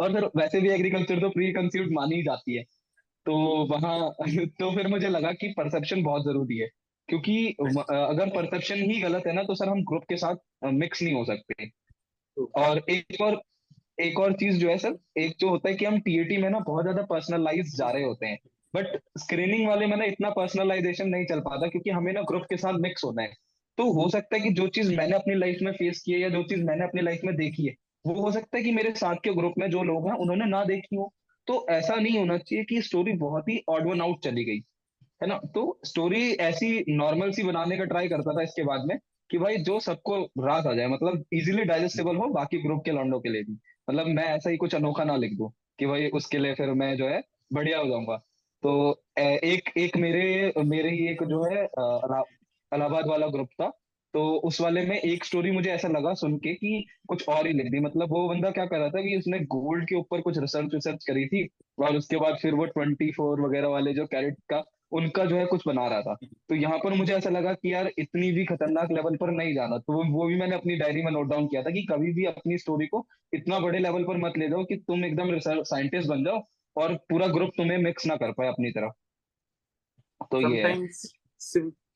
और सर वैसे भी एग्रीकल्चर तो प्री कंसीव्ड मानी ही जाती है। तो वहाँ *laughs* तो फिर मुझे लगा कि परसेप्शन बहुत ज़रूरी है, क्योंकि अगर परसेप्शन ही गलत है ना तो सर हम ग्रुप के साथ मिक्स नहीं हो सकते। और एक और एक और चीज़ जो है सर, एक जो होता है कि हम टीएटी में ना बहुत ज़्यादा पर्सनलाइज जा रहे होते हैं बट स्क्रीनिंग वाले में ना इतना पर्सनलाइजेशन नहीं चल पाता, क्योंकि हमें ना ग्रुप के साथ मिक्स होना है। तो हो सकता है कि जो चीज़ मैंने अपनी लाइफ में फेस की है या जो चीज़ मैंने अपनी लाइफ में देखी है, वो हो सकता है कि मेरे साथ के ग्रुप में जो लोग हैं, उन्होंने ना देखी हो। तो ऐसा नहीं होना चाहिए कि स्टोरी बहुत ही ऑड वन आउट चली गई, है ना? तो स्टोरी ऐसी नॉर्मल सी बनाने का ट्राई करता था इसके बाद में कि भाई जो सबको रास आ जाए मतलब इजीली डाइजेस्टेबल हो, बाकी ग्रुप के लॉन्डो के लिए भी। मतलब मैं ऐसा ही कुछ अनोखा ना लिख दूँ कि भाई उसके लिए फिर मैं जो है बढ़िया हो जाऊँगा। तो एक एक मेरे मेरे ही एक जो है अलाहाबाद वाला ग्रुप था तो उस वाले में एक स्टोरी मुझे ऐसा लगा सुन के कि कुछ और ही लिख दी। मतलब वो बंदा क्या कर रहा था कि उसने गोल्ड के ऊपर कुछ रिसर्च रिसर्च करी थी और उसके बाद फिर वो ट्वेंटी फोर वगैरह वाले जो कैरेट का, उनका जो है कुछ बना रहा था। तो यहाँ पर मुझे ऐसा लगा कि यार इतनी भी खतरनाक लेवल पर नहीं जाना। तो वो भी मैंने अपनी डायरी में नोट डाउन किया था कि कभी भी अपनी स्टोरी को इतना बड़े लेवल पर मत ले जाओ कि तुम एकदम साइंटिस्ट बन जाओ और पूरा ग्रुप तुम्हें मिक्स ना कर पाए अपनी तरफ़ तो ये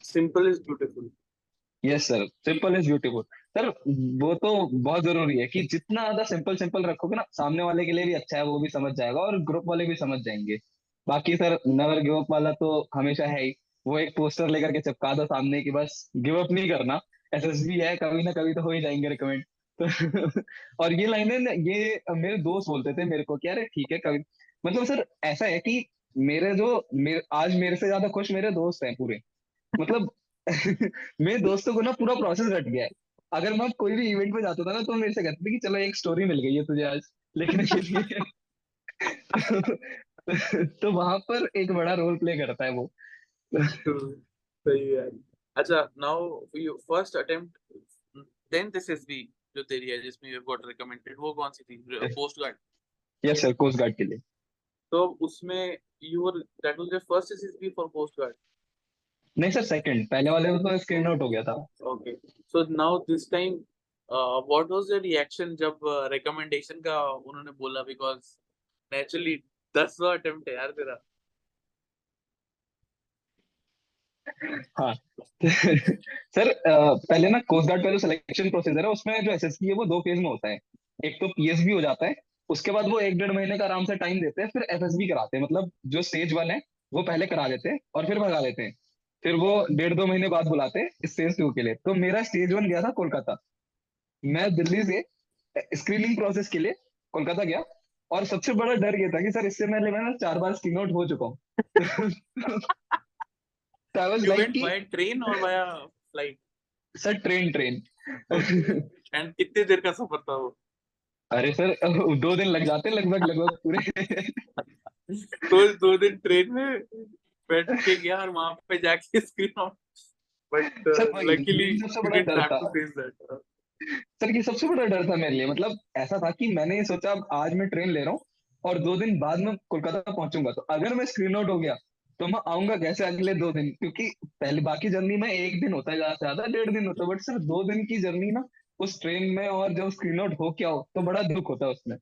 simple is beautiful yes sir simple is beautiful sir वो तो बहुत ज़रूरी है कि जितना ज़्यादा सिंपल सिंपल रखोगे ना, सामने वाले के लिए भी अच्छा है, वो भी समझ जाएगा और ग्रुप वाले भी समझ जाएँगे। बाकी सर नेवर गिव अप वाला तो हमेशा है ही। वो एक पोस्टर लेकर के चिपका दो सामने की, बस गिव अप नहीं करना। एसएसबी है, कभी ना कभी तो हो ही जाएँगे रिकमेंड तो *laughs* और ये लाइनें ये मेरे दोस्त बोलते थे मेरे को कि अरे ठीक है, कभी मतलब सर ऐसा है कि मेरे जो, मेरे, आज मेरे से ज़्यादा खुश मेरे दोस्त हैं पूरे। मतलब *laughs* मेरे दोस्तों को ना पूरा प्रोसेस रट गया है। अगर मैं कोई भी इवेंट पे जाता था ना तो मेरे से कहते थे कि चलो एक स्टोरी मिल गई है तुझे आज लिखने के लिए तो वहाँ पर एक बड़ा रोल प्ले करता है वो। सही है। अच्छा now you first attempt then this is the जो तेरी है जिसमें you got recommended वो कौन सी थी? Post guard yes sir coast guard के लिए। तो उसमें your first SSB for post guard नहीं सर सेकंड पहले वाले में तो स्क्रीन आउट हो गया था। So now this time uh, what was your reaction जब uh, का उन्होंने बोला? Because naturally दसवां attempt है यार तेरा। हाँ। *laughs* सर अ, पहले ना कोस्ट गार्ड का जो सिलेक्शन प्रोसीजर है उसमें जो एसएसबी है वो दो फ़ेज़ में होता है। एक तो पीएसबी हो जाता है उसके बाद वो एक डेढ़ महीने का आराम से टाइम देते हैं फिर एफएसबी कराते हैं। मतलब जो स्टेज वन है वो पहले करा देते हैं और फिर भगा देते हैं। फिर वो डेढ़ दो महीने बाद बुलाते स्टेज टू के लिए। तो मेरा स्टेज वन गया था कोलकाता। मैं दिल्ली से स्क्रीनिंग प्रोसेस के लिए कोलकाता गया और सबसे बड़ा डर ये था कि सर इससे पहले मैं ना चार बार स्क्रीन आउट हो चुका हूँ। *laughs* सर ट्रेन ट्रेन and कितने देर का सफ़र था वो? अरे सर दो दिन लग जाते लगभग लगभग पूरे। *laughs* तो दो दिन ट्रेन में बैठ के गया और वहाँ पे जाके screen out but luckily sir ये सबसे बड़ा डर था। मेरे लिए। मतलब ऐसा था कि मैंने सोचा आज मैं ट्रेन ले रहा हूँ और दो दिन बाद में कोलकाता पहुंचूँगा। तो अगर मैं स्क्रीन आउट हो गया तो मैं आऊँगा कैसे अगले दो दिन? क्योंकि पहले बाकी जर्नी में एक दिन होता है ज़्यादा से ज़्यादा डेढ़ दिन होता है। बट सर दो दिन की जर्नी ना उस ट्रेन में और जब स्क्रीन आउट हो क्या हो तो बड़ा दुख होता है उसमें।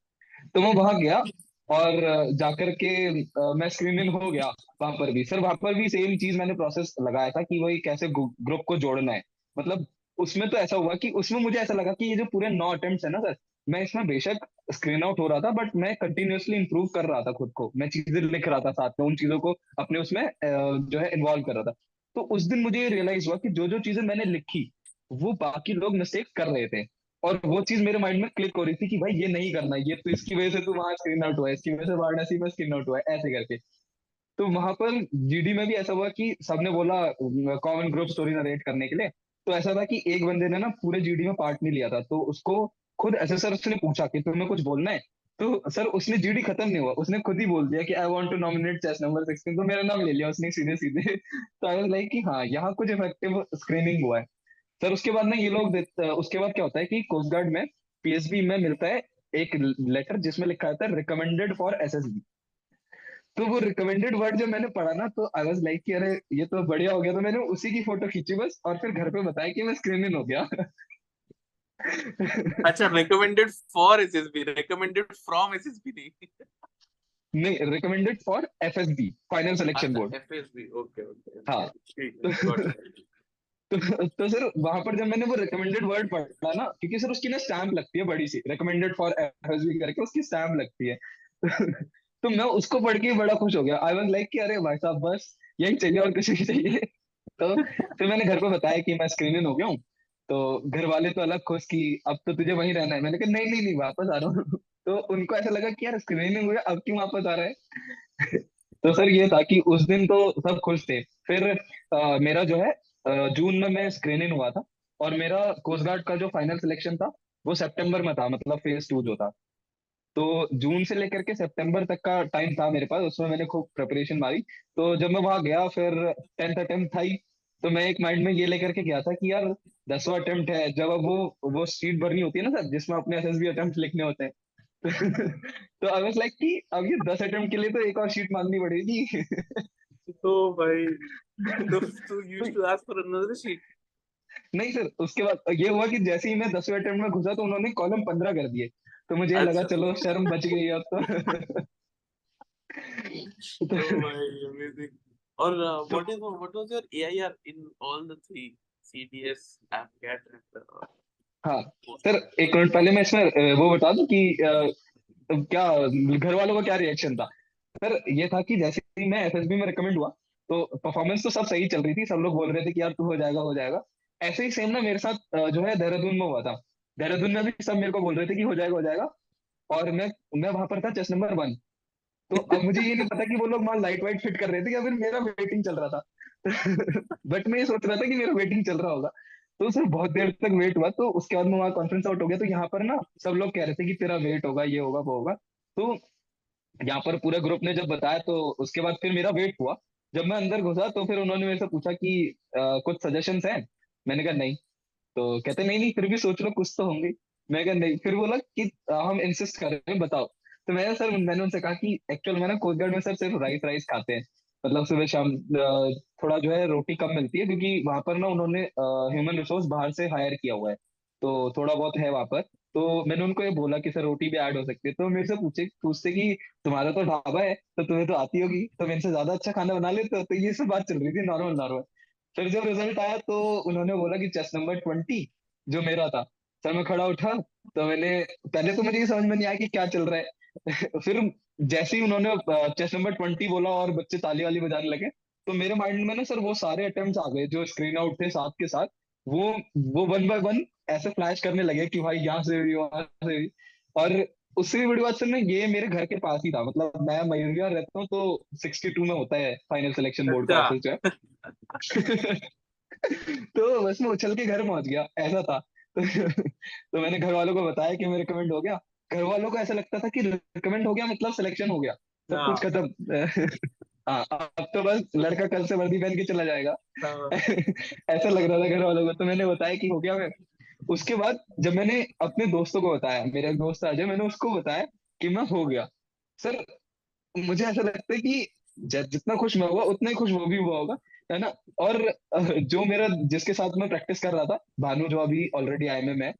तो मैं वहाँ गया और जाकर के मैं स्क्रीन इन हो गया वहाँ पर भी। सर वहाँ पर भी सेम चीज़ मैंने प्रोसेस लगाया था कि वही कैसे ग्रुप को जोड़ना है। मतलब उसमें तो ऐसा हुआ कि उसमें मुझे ऐसा लगा कि ये जो पूरे नौ अटेम्प्ट है ना सर, मैं इसमें बेशक स्क्रीन आउट हो रहा था बट मैं कंटिन्यूअसली इंप्रूव कर रहा था खुद को। मैं चीज़ें लिख रहा था साथ में, उन चीज़ों को अपने उसमें जो है इन्वॉल्व कर रहा था। तो उस दिन मुझे ये रियलाइज़ हुआ कि जो जो चीज़ें मैंने लिखी, वो बाकी लोग मिस्टेक कर रहे थे। और वो चीज़ मेरे माइंड में क्लिक हो रही थी कि भाई ये नहीं करना, ये तो इसकी वजह से तू वहाँ स्क्रीन आउट हुआ इसकी वजह से वाराणसी में स्क्रीन आउट हुआ ऐसे करके। तो वहाँ पर जीडी में भी ऐसा हुआ कि सबने बोला कॉमन ग्रुप स्टोरी नरेट करने के लिए। तो ऐसा था कि एक बंदे ने ना पूरे जीडी में पार्ट नहीं लिया था तो उसको खुद एसएसआर ने पूछा कि तुम्हें कुछ बोलना है? तो सर, उसने जीडी खत्म नहीं हुआ, उसने खुद ही बोल दिया कि I want to nominate chest number 16 तो मेरा नाम ले लिया उसने सीधे सीधे *laughs* तो आई वाज लाइक कि हाँ यहाँ कुछ इफ़ेक्टिव स्क्रीनिंग हुआ है। सर उसके बाद ना ये लोग उसके बाद क्या होता है कि कोस्ट गार्ड में पीएसबी में मिलता है एक लेटर जिसमें लिखा रहता है रिकमेंडेड फॉर एसएसबी तो वो रिकमेंडेड वर्ड जब मैंने पढ़ा ना तो आई वाज लाइक कि अरे ये तो बढ़िया हो गया तो मैंने उसी की फ़ोटो खींची बस और फिर घर पे बताया कि मैं स्क्रीन इन हो गया। अच्छा recommended for SSB recommended from SSB नहीं। नहीं recommended for FSB final selection board FSB okay okay हाँ। तो, *laughs* तो सर वहाँ पर जब मैंने वो रिकमेंडेड वर्ड पढ़ा ना क्योंकि सर उसकी ना स्टैम्प लगती है बड़ी सी रिकमेंडेड फॉर एफएसबी करके उसकी स्टैम्प लगती है। *laughs* तो मैं उसको पढ़ के बड़ा खुश हो गया। आई वाज लाइक कि अरे भाई साहब बस यही चाहिए और कुछ नहीं चाहिए। *laughs* तो फिर मैंने घर पे बताया कि मैं स्क्रीन हो गया हूँ। तो घर वाले तो अलग खुश कि अब तो तुझे वहीं रहना है। मैंने कहा नहीं नहीं नहीं वापस आ रहा हूँ। तो उनको ऐसा लगा कि यार स्क्रीन इन हो गया अब क्यों वापस आ रहा है? तो सर ये था कि उस दिन तो सब खुश थे। फिर अ, मेरा जो है जून में मैं स्क्रीन इन हुआ था और मेरा कोस्ट गार्ड का जो फाइनल सिलेक्शन था, वो सितंबर में था मतलब फ़ेज़ टू जो था। तो जून से लेकर के सितंबर तक का टाइम था मेरे पास, उसमें मैंने खूब प्रिपरेशन मारी। तो जब मैं वहाँ गया, फिर टेंथ अटेम्प्ट था ही तो मैं एक माइंड में ये लेकर के गया था कि यार, दसवां अटेम्प्ट है। जब अब वो वो शीट भरनी होती है ना सर, जिसमें अपने एसएसबी अटेम्प्ट लिखने होते हैं। *laughs* तो आई वाज लाइक कि अब ये दस अटेम्प्ट के लिए तो एक और शीट मांगनी पड़ेगी। *laughs* तो भाई तो तू used to ask for another sheet नहीं सर उसके बाद ये हुआ कि जैसे ही मैं दसवें अटेम्प्ट में घुसा तो उन्होंने कॉलम पंद्रह कर दिए। तो मुझे ये लगा अच्छा। चलो शर्म बच गई अब तो। *laughs* uh, what is what was your AIR in all the three? CDS, AppCat, and uh, हाँ सर एक मिनट पहले मैं इसमें वो बता दूँ कि अ, क्या घर वालों का क्या रिएक्शन था? सर, ये था कि जैसे ही मैं एफएसबी में रिकमेंड हुआ तो परफॉर्मेंस तो सब सही चल रही थी, सब लोग बोल रहे थे कि यार तू हो जाएगा हो जाएगा। ऐसे ही सेम ना मेरे साथ जो है देहरादून में हुआ था। देहरादून में भी सब मेरे को बोल रहे थे कि हो जाएगा हो जाएगा। और मैं मैं वहाँ पर था चेस्ट नंबर वन तो अब मुझे ये नहीं पता कि वो लोग वहाँ लाइट वाइट फिट कर रहे थे या फिर मेरा वेटिंग चल रहा था। *laughs* बट मैं ये सोच रहा था कि मेरा वेटिंग चल रहा होगा। तो सर, बहुत देर तक वेट हुआ तो उसके बाद में वहाँ कॉन्फ्रेंस आउट हो गया तो यहाँ पर ना सब लोग कह रहे थे कि तेरा वेट होगा, ये होगा, वो होगा। तो यहाँ पर पूरे ग्रुप ने जब बताया तो उसके बाद फिर मेरा वेट हुआ। जब मैं अंदर घुसा तो फिर उन्होंने मेरे से पूछा कि अ, कुछ सजेशन हैं? मैंने कहा नहीं। तो कहते नहीं नहीं फिर भी सोच लो कुछ तो होंगे। मैं कहा नहीं। फिर बोला कि अ, हम इंसिस्ट कर रहे हैं बताओ। तो मैंने सर मैंने उनसे कहा कि एक्चुअल में ना कोस्ट में सर सिर्फ़ राइस राइस खाते हैं। मतलब सुबह शाम थोड़ा जो है रोटी कम मिलती है क्योंकि वहाँ पर ना उन्होंने ह्यूमन रिसोर्स बाहर से हायर किया हुआ है। तो थोड़ा बहुत है वहाँ पर। तो मैंने उनको ये बोला कि, सर, रोटी भी ऐड हो सकती है। तो मेरे से पूछे, पूछते कि, तुम्हारा तो ढाबा है तो तुम्हें तो आती होगी तो मेरे से ज़्यादा अच्छा खाना बना लेते तो ये सब बात चल रही थी नॉर्मल नॉर्मल फिर जब रिज़ल्ट आया तो उन्होंने बोला कि चेस्ट नंबर ट्वेंटी जो मेरा था, सर, मैं खड़ा उठा तो मैंने, पहले तो मुझे ये समझ में नहीं आया कि क्या चल रहा है। *laughs* फिर जैसे ही उन्होंने चेस्ट नंबर ट्वेंटी बोला और बच्चे ताली वाली बजाने लगे तो मेरे माइंड में ना, सर, वो सारे अटेम्प्ट आ गए, जो स्क्रीन आउट थे साथ के साथ, वो वो वन बाय वन ऐसे फ्लैश करने लगे कि भाई यहाँ से भी वहाँ से भी और उससे भी बड़ी बात सर ये मेरे घर के पास ही था। मतलब मैं मयूरिया रहता हूँ तो 62 में होता है फाइनल सिलेक्शन बोर्ड का। ऑफ़िस जो है। *laughs* तो बस मैं उछल के घर पहुँच गया ऐसा था। तो मैंने घर वालों को बताया कि मैं रिकमेंड हो गया। घर वालों को ऐसा लगता था कि रिकमेंड हो गया मतलब सिलेक्शन हो गया। सब हाँ। कुछ खत्म। *laughs* हाँ अब तो बस लड़का कल से वर्दी पहन के चला जाएगा। हाँ, *laughs* ऐसा लग रहा था घर वालों को। तो मैंने बताया कि हो गया मैं। उसके बाद जब मैंने अपने दोस्तों को बताया, मेरा एक दोस्त अजय मैंने उसको बताया कि मैं हो गया। सर, मुझे ऐसा लगता है कि जितना खुश मैं हुआ, उतना ही खुश वो भी हुआ होगा, है ना? और जो मेरा, जिसके साथ मैं प्रैक्टिस कर रहा था, भानु जो अभी ऑलरेडी आईएमए में है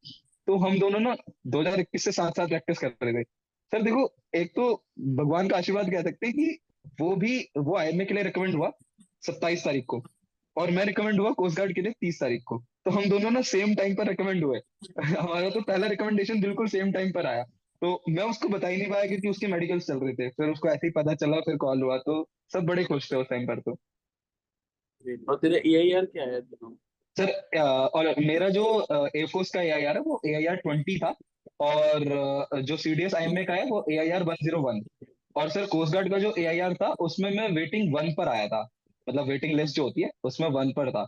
तो हम दोनों ना 2021 से साथ साथ प्रैक्टिस कर रहे थे। सर, देखो, एक तो भगवान का आशीर्वाद कह सकते हैं कि वो भी, वो आईएमए के लिए रिकमेंड हुआ, सत्ताईस तारीख को। और मैं रिकमेंड हुआ कोस्ट गार्ड के लिए तीस तारीख को। तो हम दोनों ना सेम टाइम पर रिकमेंड हुए। *laughs* हमारा तो पहला रिकमेंडेशन बिल्कुल सेम टाइम पर आया। तो मैं उसको बता ही नहीं पाया क्योंकि उसके मेडिकल्स चल रहे थे। फिर उसको ऐसे ही पता चला फिर कॉल हुआ। तो सब बड़े खुश थे उस टाइम पर तो. और तेरा AIR क्या है? सर और मेरा जो एयरफोर्स का ए है वो ए आई आर ट्वेंटी था। और जो C D S I M A का है वो A I R one zero one और सर कोस्ट गार्ड का जो ए आई आर था उसमें मैं वेटिंग वन पर आया था। मतलब वेटिंग लिस्ट जो होती है उसमें वन पर था।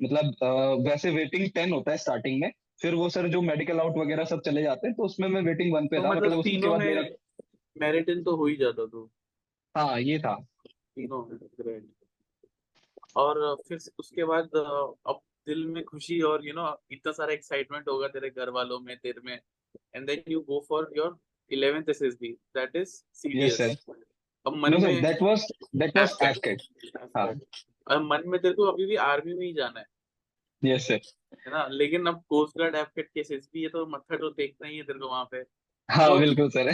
मतलब वैसे वेटिंग टेन होता है स्टार्टिंग में फिर वो सर जो मेडिकल आउट वगैरह सब चले जाते हैं तो उसमें मैं वेटिंग वन पे तो था मतलब मतलब उसके बाद मेरा मेरिटन तो हो ही जाता तो। हाँ ये था। तीनों ग्रेट और फिर उसके बाद अब दिल में खुशी और यू नो इतना सारा एक्साइटमेंट होगा तेरे घर वालों में तेरे में। And then you go for your 11th SSB that is yes CDS sir अब मन में that was that was. AFCAT हाँ। अब मन में तेरे को अभी भी आर्मी में ही जाना है। यस सर है ना? लेकिन अब कोस्ट गार्ड एफकेट के एसएसबी है तो मत्था तो देखना ही है तेरे को वहाँ पे। हाँ तो बिल्कुल सर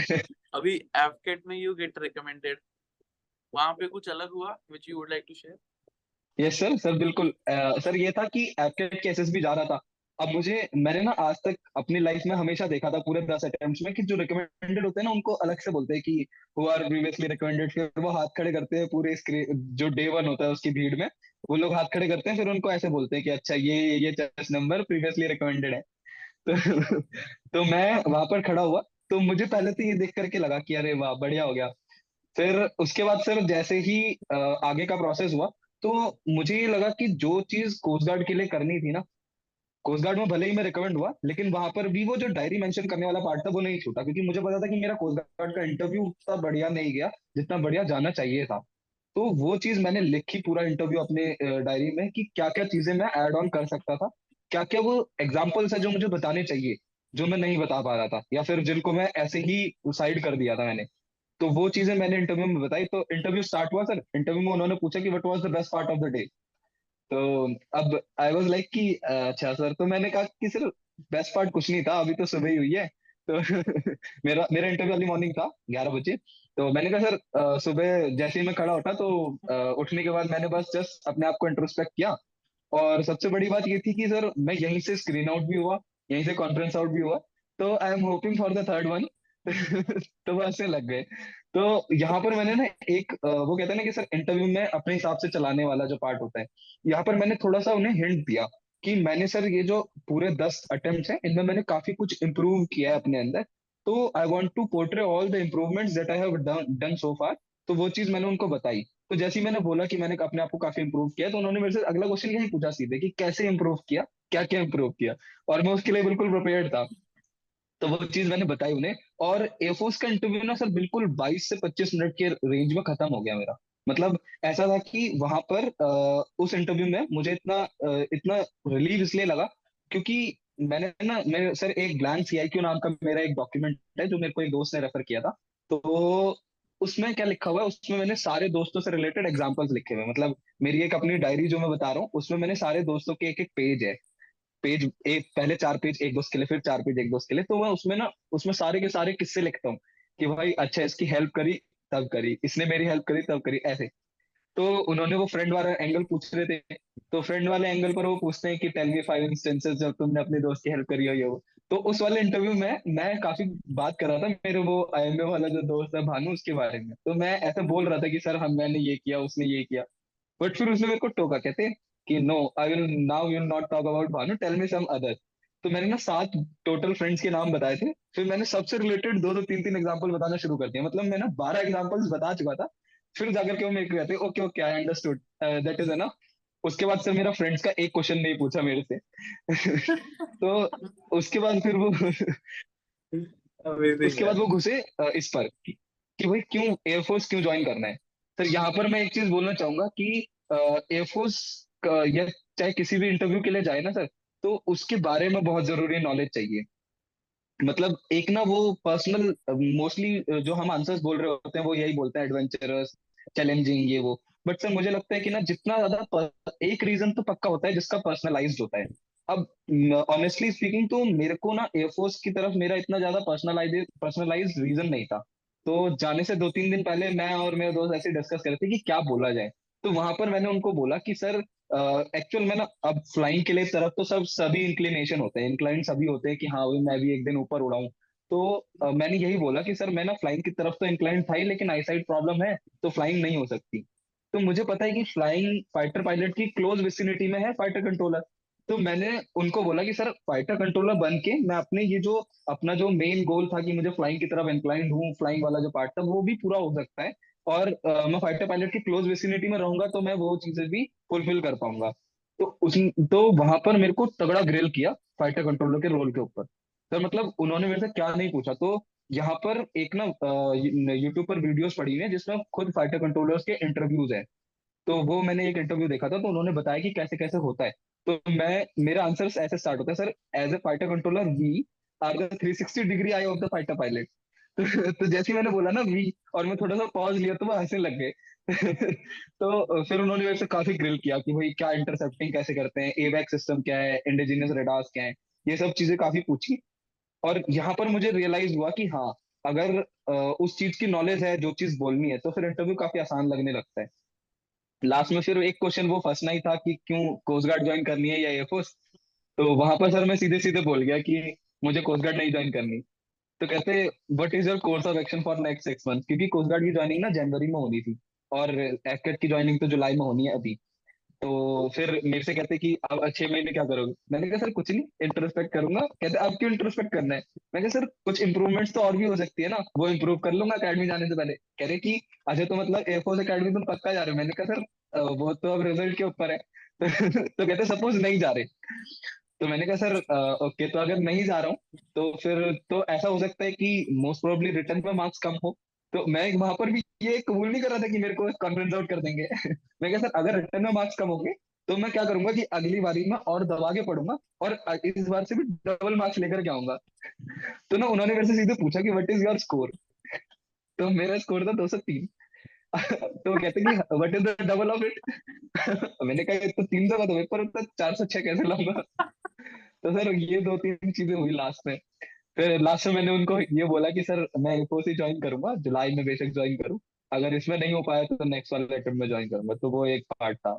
अभी एफकेट में यू गेट रिकमेंडेड वहाँ पे कुछ अलग हुआ which you would like to share yes sir sir बिल्कुल। सर ये था कि एफकेट के एसएसबी जा रहा था। अब मुझे, मैंने ना आज तक अपनी लाइफ में हमेशा देखा था पूरे दस अटेम्प्ट्स में कि जो रिकमेंडेड होते हैं ना, उनको अलग से बोलते हैं कि हु आर प्रीवियसली रिकमेंडेड फिर वो हाथ खड़े करते हैं पूरे जो डे वन होता है उसकी भीड़ में, वो लोग हाथ खड़े करते हैं, फिर उनको ऐसे बोलते हैं कि अच्छा ये ये चेस्ट नंबर प्रीवियसली रिकमेंडेड है। *laughs* तो तो मैं वहाँ पर खड़ा हुआ तो मुझे पहले तो ये देख करके लगा कि अरे वाह, बढ़िया हो गया। फिर उसके बाद सर जैसे ही आगे का प्रोसेस हुआ तो मुझे ये लगा कि जो चीज़ कोस्ट गार्ड के लिए करनी थी ना कोस्ट गार्ड में भले ही मैं रिकमेंड हुआ, लेकिन वहाँ पर भी वो जो डायरी मेंशन करने वाला पार्ट था, वो नहीं छूटा, क्योंकि मुझे पता था कि मेरा कोस्ट गार्ड का इंटरव्यू उतना बढ़िया नहीं गया, जितना बढ़िया जाना चाहिए था। तो वो चीज़ मैंने लिखी पूरा इंटरव्यू अपने डायरी में कि क्या क्या चीज़ें मैं ऐड ऑन कर सकता था क्या क्या वो एग्जाम्पल्स है जो मुझे बताने चाहिए, जो मैं नहीं बता पा रहा था, या फिर जिनको मैं ऐसे ही साइड कर दिया था मैंने। तो वो चीज़ें मैंने इंटरव्यू में बताई तो इंटरव्यू स्टार्ट हुआ सर इंटरव्यू में उन्होंने पूछा कि what was the best part of the day तो अब आई वाज लाइक कि अच्छा सर तो मैंने कहा कि सर बेस्ट पार्ट कुछ नहीं था, अभी तो सुबह ही हुई है। तो *laughs* मेरा मेरा इंटरव्यू अर्ली मॉर्निंग था, ग्यारह बजे। तो मैंने कहा सर सुबह जैसे ही मैं खड़ा उठा तो उठने के बाद मैंने बस जस्ट अपने आप को इंट्रोस्पेक्ट किया। और सबसे बड़ी बात ये थी कि सर मैं यहीं से स्क्रीन आउट भी हुआ, यहीं से कॉन्फ्रेंस आउट भी हुआ। तो I am hoping for the third one तो वो ऐसे लग गए। तो यहाँ पर मैंने ना एक वो कहते हैं ना कि सर इंटरव्यू में अपने हिसाब से चलाने वाला जो पार्ट होता है, यहाँ पर मैंने थोड़ा सा उन्हें हिंट दिया कि मैंने सर ये जो पूरे दस अटेम्प्ट हैं, इनमें मैंने काफ़ी कुछ इम्प्रूव किया है अपने अंदर। तो I want to portray all the improvements that I have done so far तो वो चीज़ मैंने उनको बताई। तो जैसे ही मैंने बोला कि मैंने अपने आप को काफ़ी इम्प्रूव किया तो उन्होंने मेरे से अगला क्वेश्चन यही पूछा सीधे कि कैसे इम्प्रूव किया क्या क्या इंप्रूव किया? और मैं उसके लिए बिल्कुल प्रिपेयर था। तो वो चीज़ मैंने बताई उन्हें। और एयरफोर्स का इंटरव्यू ना सर बिल्कुल 22 से 25 मिनट के रेंज में खत्म हो गया मेरा। मतलब ऐसा था कि वहाँ पर आ, उस इंटरव्यू में मुझे इतना इतना रिलीव इसलिए लगा क्योंकि मैंने ना मेरे सर एक ग्लैंड सीआईक्यू नाम का मेरा एक डॉक्यूमेंट है जो मेरे को एक दोस्त ने रेफर किया था। तो उसमें क्या लिखा हुआ है? उसमें मैंने सारे दोस्तों से रिलेटेड एग्जांपल्स लिखे हुए मतलब मेरी एक अपनी डायरी जो मैं बता रहा हूँ उसमें मैंने सारे दोस्तों के एक एक पेज है। पेज, एक, पहले चार पेज एक दोस्त के लिए, फिर चार पेज एक दोस्त के लिए तो मैं उसमें ना, उसमें सारे के सारे किस्से लिखता हूँ कि भाई अच्छा इसकी हेल्प करी, तब करी, इसने मेरी हेल्प करी, तब करी, ऐसे। तो उन्होंने वो फ्रेंड वाला एंगल पूछ रहे थे तो फ्रेंड वाले एंगल पर वो पूछते हैं कि टेल मी फाइव इंस्टेंसेस जब तुमने अपने दोस्त की हेल्प करी हो, ये वो। तो उस वाले इंटरव्यू में मैं काफ़ी बात कर रहा था, मेरे वो आई वाला जो दोस्त है, भानु, उसके बारे में। तो मैं ऐसे बोल रहा था कि, सर, हम, मैंने ये किया, उसने ये किया। बट फिर उसने मेरे को टोका, कहते कि no I will now you not talk about Bhanu tell me some other तो मैंने ना सात टोटल फ्रेंड्स के नाम बताए थे फिर मैंने सबसे रिलेटेड दो दो तीन तीन एग्जांपल बताना शुरू कर दिया मतलब मैं ना बारह एग्जांपल्स बता चुका था फिर जाकर के वो मेरे को कहते okay okay I understood that is ना उसके बाद से मेरा फ्रेंड्स का एक क्वेश्चन नहीं पूछा मेरे से। *laughs* तो उसके बाद फिर वो *laughs* उसके बाद वो घुसे uh, इस पर कि, कि भाई क्यों एयरफोर्स क्यों ज्वाइन करना है? सर यहाँ पर मैं एक चीज़ बोलना चाहूँगा कि एयरफोर्स uh, या चाहे किसी भी इंटरव्यू के लिए जाए ना सर तो उसके बारे में बहुत ज़रूरी नॉलेज चाहिए। मतलब एक ना वो पर्सनल मोस्टली जो हम आंसर्स बोल रहे होते हैं, वो यही बोलते हैं एडवेंचरस चैलेंजिंग ये वो। बट सर मुझे लगता है कि ना, जितना ज़्यादा एक रीजन तो पक्का होता है जिसका पर्सनलाइज होता है। अब ऑनेस्टली स्पीकिंग तो मेरे को ना एयरफोर्स की तरफ़ मेरा इतना ज़्यादा पर्सनलाइज पर्सनलाइज रीजन नहीं था। तो जाने से दो तीन दिन पहले मैं और मेरे दोस्त ऐसे डिस्कस कर रहे थे कि क्या बोला जाए। तो वहाँ पर मैंने उनको बोला कि सर एक्चुअल में ना अब फ्लाइंग के लिए तरफ़ तो सब सभी इंक्लिनेशन होते हैं। इंक्लाइन सभी होते हैं कि हाँ भाई मैं भी एक दिन ऊपर उड़ाऊं तो uh, मैंने यही बोला कि सर मैं ना फ्लाइंग की तरफ़ तो इंक्लाइन था ही लेकिन आईसाइड प्रॉब्लम है तो फ्लाइंग नहीं हो सकती। तो मुझे पता है कि फ्लाइंग फाइटर पायलट की क्लोज विसिनिटी में है फाइटर कंट्रोलर तो मैंने उनको बोला कि सर फाइटर कंट्रोलर बन के मैं अपने ये जो अपना जो मेन गोल था कि मुझे फ्लाइंग की तरफ़ इंक्लाइंड हूँ फ्लाइंग वाला जो पार्ट था वो भी पूरा हो सकता है। और uh, मैं फाइटर पायलट की क्लोज विसिनिटी में रहूँगा तो मैं वो चीज़ें भी फुलफिल कर पाऊँगा। तो उस तो वहाँ पर मेरे को तगड़ा ग्रिल किया फाइटर कंट्रोलर के रोल के ऊपर। तो मतलब उन्होंने मेरे से क्या नहीं पूछा तो यहाँ पर एक ना यूट्यूब पर वीडियोस पड़ी हुई है जिसमें खुद फाइटर कंट्रोलर्स के इंटरव्यूज़ है। तो वो मैंने एक इंटरव्यू देखा था तो उन्होंने बताया कि कैसे कैसे होता है। तो मैं मेरा आंसर ऐसे स्टार्ट होता है sir as a fighter controller we are the 360 degree eye of the fighter pilot *laughs* तो जैसे मैंने बोला ना वी और मैं थोड़ा सा पॉज लिया तो वो हंसने लग गए। *laughs* तो फिर उन्होंने मेरे से काफ़ी ग्रिल किया कि भाई क्या इंटरसेप्टिंग कैसे करते हैं ए एवैक सिस्टम क्या है इंडिजिनियस रेडार्स क्या है, ये सब चीज़ें काफ़ी पूछी। और यहाँ पर मुझे रियलाइज़ हुआ कि हाँ अगर उस चीज़ की नॉलेज है, जो चीज़ बोलनी है तो फिर इंटरव्यू काफ़ी आसान लगने लगता है। लास्ट में फिर एक क्वेश्चन वो फंसना ही था कि क्यों कोस्ट गार्ड ज्वाइन करनी है या एयरफोर्स तो वहाँ पर सर मैं सीधे सीधे बोल गया कि मुझे कोस्ट गार्ड नहीं ज्वाइन करनी। तो कहते what is your course of action for next six month क्योंकि कोस्ट गार्ड की ज्वाइनिंग ना जनवरी में होनी थी और एफकेट की ज्वाइनिंग तो जुलाई में होनी है अभी। तो फिर मेरे से कहते कि, अब छह महीने क्या करोगे? मैंने कहा, सर, कुछ नहीं इंट्रोस्पेक्ट करूँगा। कहते, अब क्यों इंट्रोस्पेक्ट करना है? मैं कहा, सर, कुछ इंप्रूवमेंट्स तो और भी हो सकती है ना, वो इंप्रूव कर लूँगा अकेडमी जाने से पहले। कह रहे कि अच्छा तो मतलब एयरफोर्स अकेडमी तुम पक्का जा रहे हो? मैंने कहा, सर वो तो अब रिज़ल्ट के ऊपर है। *laughs* तो कहते, सपोज़ नहीं जा रहे। तो मैंने कहा, सर ओके तो अगर नहीं जा रहा हूँ तो फिर तो ऐसा हो सकता है कि मोस्ट प्रोबेबली रिटर्न में मार्क्स कम हो। तो मैं वहाँ पर भी ये कबूल नहीं कर रहा था कि मेरे को कॉन्फ्रेंस आउट कर देंगे। *laughs* मैं कहा, सर, अगर रिटर्न में मार्क्स कम होंगे तो मैं क्या करूँगा कि अगली बारी में और दबा के पढ़ूँगा और इस बार से भी डबल मार्क्स लेकर के आऊँगा। *laughs* तो ना उन्होंने मेरे से सीधे पूछा कि व्हाट इज़ योर स्कोर तो मेरा स्कोर था दो सौ तीन। *laughs* तो कहते कि what is the double of it मैंने कहा तो तीन सौ का तो पेपर होता, चार सौ छह कैसे लाऊँगा? तो सर ये दो तीन चीज़ें हुई लास्ट में। फिर लास्ट में मैंने उनको ये बोला कि सर मैं इन्फोसिस ज्वाइन करूँगा जुलाई में बेशक ज्वाइन करूँ। अगर इसमें नहीं हो पाया तो नेक्स्ट वाले अटेम्प्ट में ज्वाइन करूँगा। तो वो एक पार्ट था।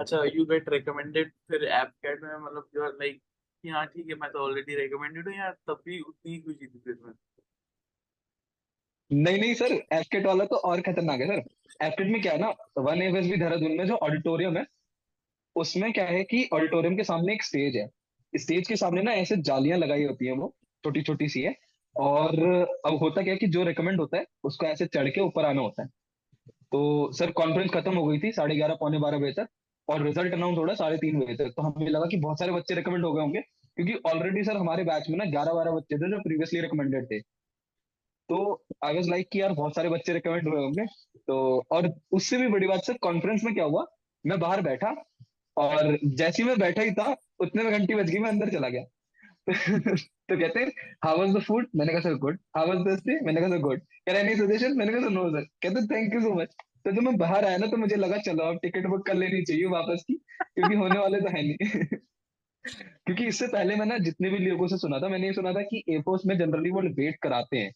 अच्छा यू गेट रिकमेंडेड फिर ऐप कैट में मतलब यू आर लाइक कि हाँ ठीक है मैं तो ऑलरेडी रिकमेंडेड हूँ यार तब भी उतनी खुशी थी फिर नहीं नहीं सर एफकेट वाला तो और खतरनाक है सर। एफकेट में क्या है ना one F S FSB Dehradun में जो ऑडिटोरियम है उसमें क्या है कि ऑडिटोरियम के सामने एक स्टेज है। स्टेज के सामने ना ऐसे जालियाँ लगाई होती हैं वो छोटी छोटी सी है। और अब होता क्या है कि जो रिकमेंड होता है, उसको ऐसे चढ़ के ऊपर आना होता है। तो सर कॉन्फ्रेंस खत्म हो गई थी साढ़े ग्यारह, पौने बारह बजे तक और रिज़ल्ट अनाउंस हो रहा साढ़े तीन बजे तक। तो हमें लगा कि बहुत सारे बच्चे रिकमेंड हो गए होंगे, क्योंकि ऑलरेडी सर हमारे बैच में ना ग्यारह, बारह बच्चे थे जो प्रीवियसली रिकमेंडेड थे। तो आई वॉज़ लाइक कि यार, बहुत सारे बच्चे रिकमेंड हुए होंगे। तो और उससे भी बड़ी बात, सर कॉन्फ्रेंस में क्या हुआ, मैं बाहर बैठा और जैसे मैं बैठा ही था, उतने में घंटी बज गई, मैं अंदर चला गया। *laughs* तो कहते हाउ वाज द फ़ूड मैंने कहा sir good how was the stay मैंने कहा सर गुड कह रहे एनी सजेशन मैंने कहा नो सर कहते थैंक यू सो मच तो जब मैं बाहर आया ना तो मुझे लगा, चलो, अब टिकट बुक कर लेनी चाहिए वापस की, क्योंकि होने वाले तो है नहीं. *laughs* क्योंकि इससे पहले मैं ना जितने भी लोगों से सुना था, मैंने ये सुना था कि एयरफोर्स में जनरली वो वेट कराते हैं।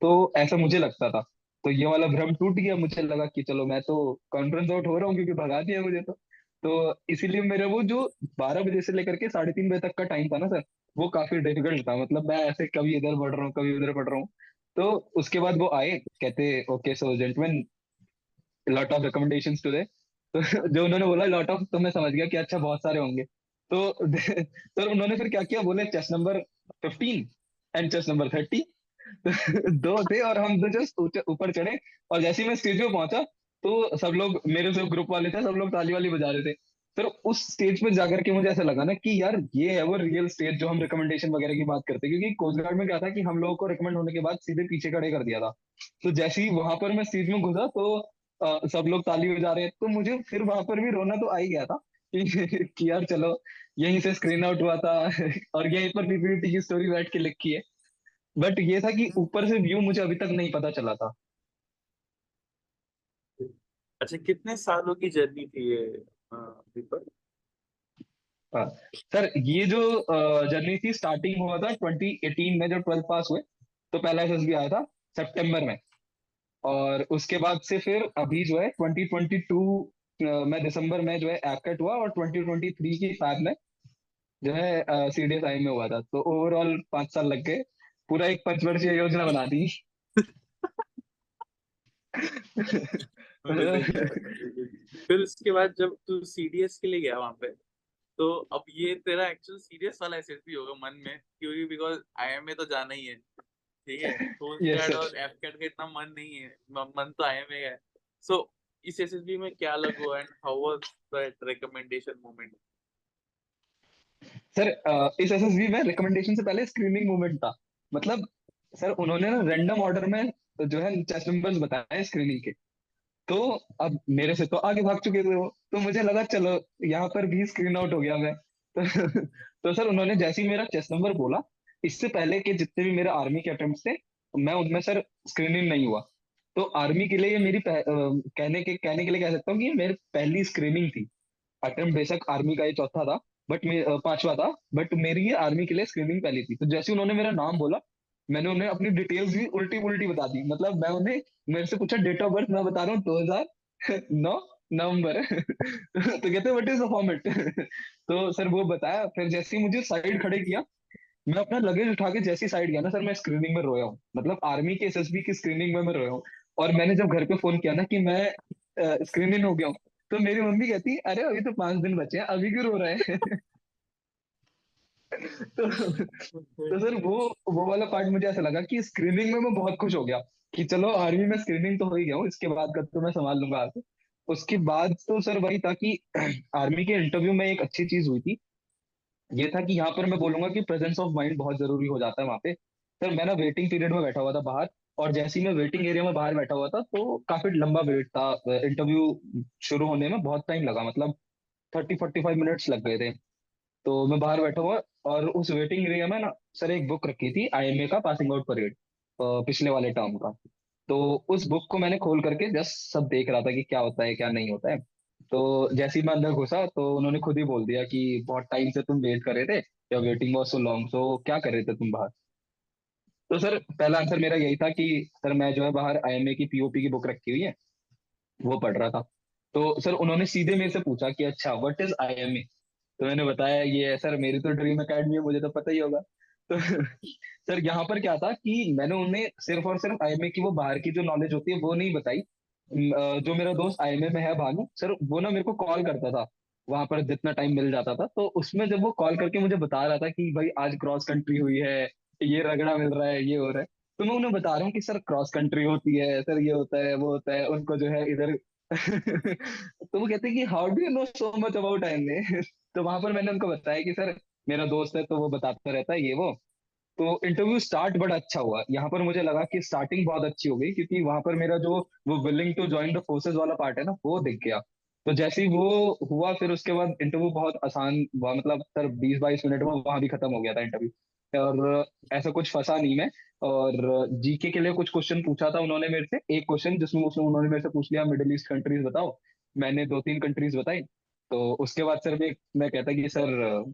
तो ऐसा मुझे लगता था। तो ये वाला भ्रम टूट गया, मुझे लगा कि चलो, मैं तो कॉन्फ्रेंस आउट हो रहा हूँ, क्योंकि भगा दिया मुझे तो। तो इसीलिए मेरा वो जो बारह बजे से लेकर के साढ़े तीन बजे तक का टाइम था ना सर, वो काफ़ी डिफ़िकल्ट था। मतलब मैं ऐसे कभी इधर पढ़ रहा हूँ, कभी उधर पढ़ रहा हूँ। तो उसके बाद वो आए, कहते okay so gentleman lot of recommendations today तो जो उन्होंने बोला लॉट ऑफ़ तो मैं समझ गया कि अच्छा बहुत सारे होंगे। तो सर *laughs* उन्होंने फिर क्या किया, बोले chest number fifteen and chest number thirty दो थे और हम दो जस्ट ऊपर चढ़े। और जैसे ही मैं स्टेज पे पहुँचा तो सब लोग मेरे से ग्रुप वाले थे सब लोग ताली वाली बजा रहे थे। फिर उस स्टेज पे जाकर के मुझे ऐसा लगा ना कि यार ये है वो रियल स्टेज जो हम रिकमेंडेशन वगैरह की बात करते क्योंकि कोस्ट गार्ड में क्या था कि हम लोगों को रिकमेंड होने के बाद सीधे पीछे खड़े कर दिया था। तो जैसे ही वहाँ पर मैं स्टेज में घुसा तो अ, सब लोग ताली बजा रहे तो मुझे फिर वहाँ पर भी रोना तो आ ही गया था *laughs* कि यार चलो यहीं से स्क्रीन आउट हुआ था *laughs* और यहीं पर पीपीटी की स्टोरी बैठ के लिखी है। बट ये था कि ऊपर से व्यू मुझे अभी तक नहीं पता चला था। अच्छा कितने सालों की जर्नी थी ये दीपक? हाँ सर ये जो जर्नी थी स्टार्टिंग हुआ था 2018 में जब ट्वेल्थ पास हुए तो पहला एसएसबी आया था सितंबर में। और उसके बाद से फिर अभी जो है 2022 में दिसंबर में जो है एपकेट हुआ और 2023 की फैब में जो है सीडीएस आई में हुआ था। तो ओवरऑल पाँच साल लग गए। पूरा एक पंचवर्षीय योजना बना दी। *laughs* *laughs* *laughs* फिर उसके बाद जब तू सीडीएस के लिए गया वहाँ पे तो अब ये तेरा एक्चुअल सीरियस वाला एसएसबी होगा मन में क्योंकि बिकॉज़ आईएमए तो जाना ही है ठीक है? *laughs* Yes. और एफकैट का इतना मन नहीं है मन तो आईएमए का है। सो इस एसएसबी में क्या हुआ and how was that recommendation moment sir इस एसएसबी में रिकमेंडेशन से पहले स्क्रीनिंग मूवमेंट था। मतलब सर उन्होंने ना रैंडम ऑर्डर में जो है चेस नंबर्स बताए स्क्रीनिंग के। तो अब मेरे से तो आगे भाग चुके थे वो। तो मुझे लगा चलो यहाँ पर भी स्क्रीन आउट हो गया मैं। *laughs* तो, तो सर उन्होंने जैसे ही मेरा चेस नंबर बोला इससे पहले के जितने भी मेरे आर्मी के अटेम्प्ट थे मैं उनमें सर स्क्रीनिंग नहीं हुआ। तो आर्मी के लिए ये मेरी पह, कहने के कहने के लिए कह सकता हूँ कि ये मेरी पहली स्क्रीनिंग थी। अटेम्प्ट बेशक आर्मी का ये चौथा था बट पांचवा था बट मेरी ये आर्मी के लिए स्क्रीनिंग पहली थी। तो जैसे उन्होंने मेरा नाम बोला मैंने उन्हें अपनी डिटेल्स भी उल्टी उल्टी बता दी। मतलब मैं उन्हें, मेरे से पूछा डेट ऑफ़ बर्थ मैं बता रहा हूँ, दो हज़ार नौ, नवंबर। तो कहते व्हाट इज़ द फॉर्मेट तो सर वो बताया, फिर जैसे ही मुझे साइड खड़े किया, मैं अपना लगेज उठा के जैसे साइड गया ना, सर मैं स्क्रीनिंग में रोया हूँ। मतलब आर्मी के एसएसबी की स्क्रीनिंग में मैं रोया हूँ। और मैंने जब घर पे फ़ोन किया ना कि मैं स्क्रीनिंग हो गया हूँ तो मेरी मम्मी कहती, अरे, अभी तो पाँच दिन बचे हैं, अभी क्यों रो रहे हैं? तो तो सर वो वो वाला पार्ट मुझे ऐसा लगा कि स्क्रीनिंग में मैं बहुत खुश हो गया कि चलो आर्मी में स्क्रीनिंग तो हो ही गया हूँ, इसके बाद का तो मैं संभाल लूँगा उसके बाद तो सर वही था कि *clears throat* आर्मी के इंटरव्यू में एक अच्छी चीज़ हुई थी। ये था कि यहाँ पर मैं बोलूँगा कि प्रेजेंस ऑफ़ माइंड बहुत ज़रूरी हो जाता है वहाँ पे। सर मैं ना वेटिंग पीरियड में बैठा हुआ था बाहर, और जैसे ही मैं वेटिंग एरिया में बाहर बैठा हुआ था तो काफ़ी लंबा वेट था। इंटरव्यू शुरू होने में बहुत टाइम लगा मतलब थर्टी फोर्टी फाइव मिनट्स लग गए थे। तो मैं बाहर बैठा हुआ और उस वेटिंग एरिया में ना सर एक बुक रखी थी आईएमए का पासिंग आउट परेड पिछले वाले टर्म का। तो उस बुक को मैंने खोल करके जस्ट सब देख रहा था कि क्या होता है, क्या नहीं होता है। तो जैसे ही मैं अंदर घुसा तो उन्होंने खुद ही बोल दिया कि बहुत टाइम से तुम वेट कर रहे थे या waiting was so long so क्या कर रहे थे तुम बाहर? तो सर पहला आंसर मेरा यही था कि सर मैं जो है बाहर आईएमए की पीओपी की बुक रखी हुई है, वो पढ़ रहा था। तो सर उन्होंने सीधे मेरे से पूछा कि अच्छा व्हाट इज़ आईएमए तो मैंने बताया, ये सर, मेरी तो ड्रीम अकेडमी है, मुझे तो पता ही होगा। तो *laughs* सर, यहाँ पर क्या था कि मैंने उन्हें सिर्फ़ और सिर्फ़ आईएमए की वो बाहर की जो नॉलेज होती है, वो नहीं बताई। जो मेरा दोस्त आईएमए में है भानु, सर, वो ना मेरे को कॉल करता था, वहाँ पर जितना टाइम मिल जाता था। तो उसमें जब वो कॉल करके मुझे बता रहा था कि भाई, आज क्रॉस कंट्री हुई है, ये रगड़ा मिल रहा है, ये हो रहा है तो मैं उन्हें बता रहा हूँ कि, सर क्रॉस कंट्री होती है, सर, ये होता है, वो होता है, उनको जो है इधर *laughs* तो वो कहते कि how do you know so much about MA तो वहाँ पर मैंने उनको बताया कि, सर, मेरा दोस्त है तो वो बताता रहता है ये वो। तो इंटरव्यू स्टार्ट बड़ा अच्छा हुआ। यहाँ पर मुझे लगा कि स्टार्टिंग बहुत अच्छी हो गई, क्योंकि वहाँ पर मेरा जो, वो willing to join the forces वाला पार्ट है ना, वो दिख गया। तो जैसे ही वो हुआ, फिर उसके बाद इंटरव्यू बहुत आसान हुआ मतलब सर, बीस बाईस मिनट में वहाँ भी खत्म हो गया था इंटरव्यू और ऐसा कुछ फंसा नहीं मैं। और जीके के लिए कुछ क्वेश्चन पूछा था उन्होंने मेरे से। एक क्वेश्चन जिसमें उसने उन्होंने मेरे से पूछ लिया, मिडिल ईस्ट कंट्रीज़ बताओ। मैंने दो तीन कंट्रीज़ बताई। तो उसके बाद सर मैं मैं कहता कि, सर,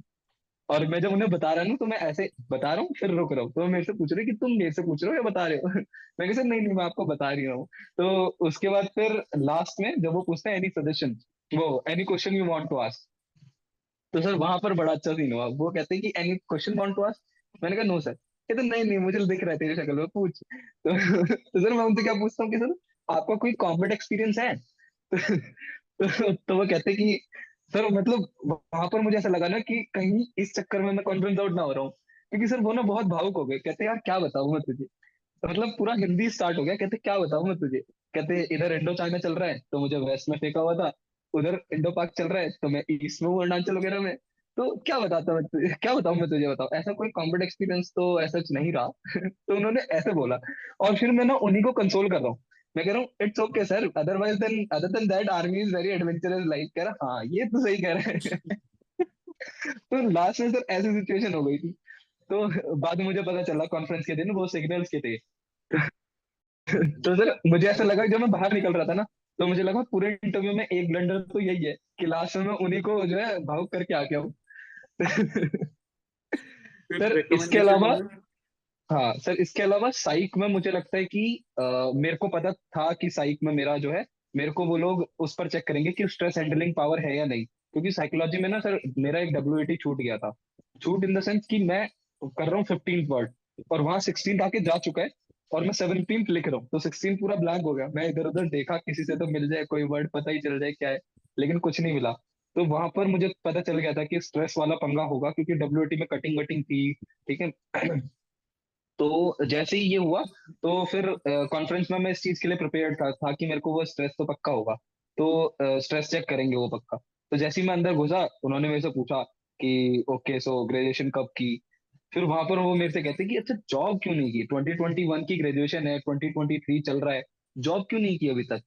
और मैं जब उन्हें बता रहा हूँ तो मैं ऐसे बता रहा हूँ, फिर रुक रहा हूँ। तो मेरे से पूछ रहे कि, तुम मेरे से पूछ रहे हो या बता रहे हो? *laughs* मैं सर, नहीं नहीं, मैं आपको बता रही हूँ। तो उसके बाद फिर लास्ट में जब वो पूछते हैं एनी सजेशन वो any question you want to ask तो सर, वहाँ पर बड़ा अच्छा सीन हुआ। वो कहते हैं कि any question want to ask मैंने कहा नो सर कहते नहीं नहीं मुझे दिख रहा है तेरी शक्ल में पूछ। तो, तो सर मैं उनसे क्या पूछता हूँ कि सर आपका कोई कॉम्बेट एक्सपीरियंस है? तो, तो वो कहते कि सर मतलब वहाँ पर मुझे ऐसा लगा ना कि कहीं इस चक्कर में मैं कॉन्फिडेंस आउट ना हो रहा हूँ। क्योंकि सर वो ना बहुत भावुक हो गए। कहते यार क्या बताऊँ मैं तुझे? तो मतलब पूरा हिंदी स्टार्ट हो गया। कहते क्या बताऊँ मैं तुझे? कहते इधर इंडो चाइना चल रहा है तो मुझे वेस्ट में फेंका हुआ था। उधर इंडो पार्क चल रहा है तो मैं ईस्ट में अरुणाचल वगैरह में। तो क्या बताता मैं क्या बताऊँ मैं तुझे बताऊँ? ऐसा कोई कॉम्बेट एक्सपीरियंस तो ऐसा नहीं रहा। *laughs* तो उन्होंने ऐसे बोला। और फिर मैं ना उन्हीं को कंसोल कर रहा हूँ। मैं कह रहा हूँ it's okay sir otherwise then other than that army is very adventurous life कह रहा हाँ ये तो सही कह रहे हैं. *laughs* तो लास्ट में सर ऐसी सिचुएशन हो गई थी। तो बाद में मुझे पता चला कॉन्फ्रेंस के दिन वो सिग्नल्स के थे। *laughs* तो सर मुझे ऐसा लगा जब मैं बाहर निकल रहा था ना तो मुझे लगा पूरे इंटरव्यू में एक ब्लंडर तो यही है कि लास्ट में उन्हीं को जो है भावुक करके आ गया हूँ। सर इसके अलावा हाँ सर इसके अलावा साइक में मुझे लगता है कि आ, मेरे को पता था कि साइक में मेरा जो है मेरे को वो लोग उस पर चेक करेंगे कि स्ट्रेस हैंडलिंग पावर है या नहीं। क्योंकि साइकोलॉजी में ना सर मेरा एक डब्ल्यू छूट गया था। छूट इन द सेंस कि मैं कर रहा हूँ फिफ्टीन वर्ड और वहाँ सिक्सटीन आके जा चुका है और मैं सेवनटीन लिख रहा हूँ। तो सिक्सटीन पूरा ब्लैंक हो गया। मैं इधर उधर देखा किसी से तो मिल जाए कोई वर्ड पता ही चल जाए क्या है लेकिन कुछ नहीं मिला। तो वहाँ पर मुझे पता चल गया था कि स्ट्रेस वाला पंगा होगा क्योंकि डब्ल्यू में कटिंग वटिंग थी ठीक है? तो जैसे ही ये हुआ तो फिर कॉन्फ्रेंस में मैं इस चीज़ के लिए प्रिपेयर था, था कि मेरे को वो स्ट्रेस तो पक्का होगा। तो स्ट्रेस चेक करेंगे वो पक्का। तो जैसे ही मैं अंदर घुसा उन्होंने मेरे से पूछा कि ओके सो ग्रेजुएशन कब की? फिर वहाँ पर वो मेरे से कहते कि अच्छा जॉब क्यों नहीं की? 2021 की ग्रेजुएशन है 2023 चल रहा है। जॉब क्यों नहीं की अभी तक?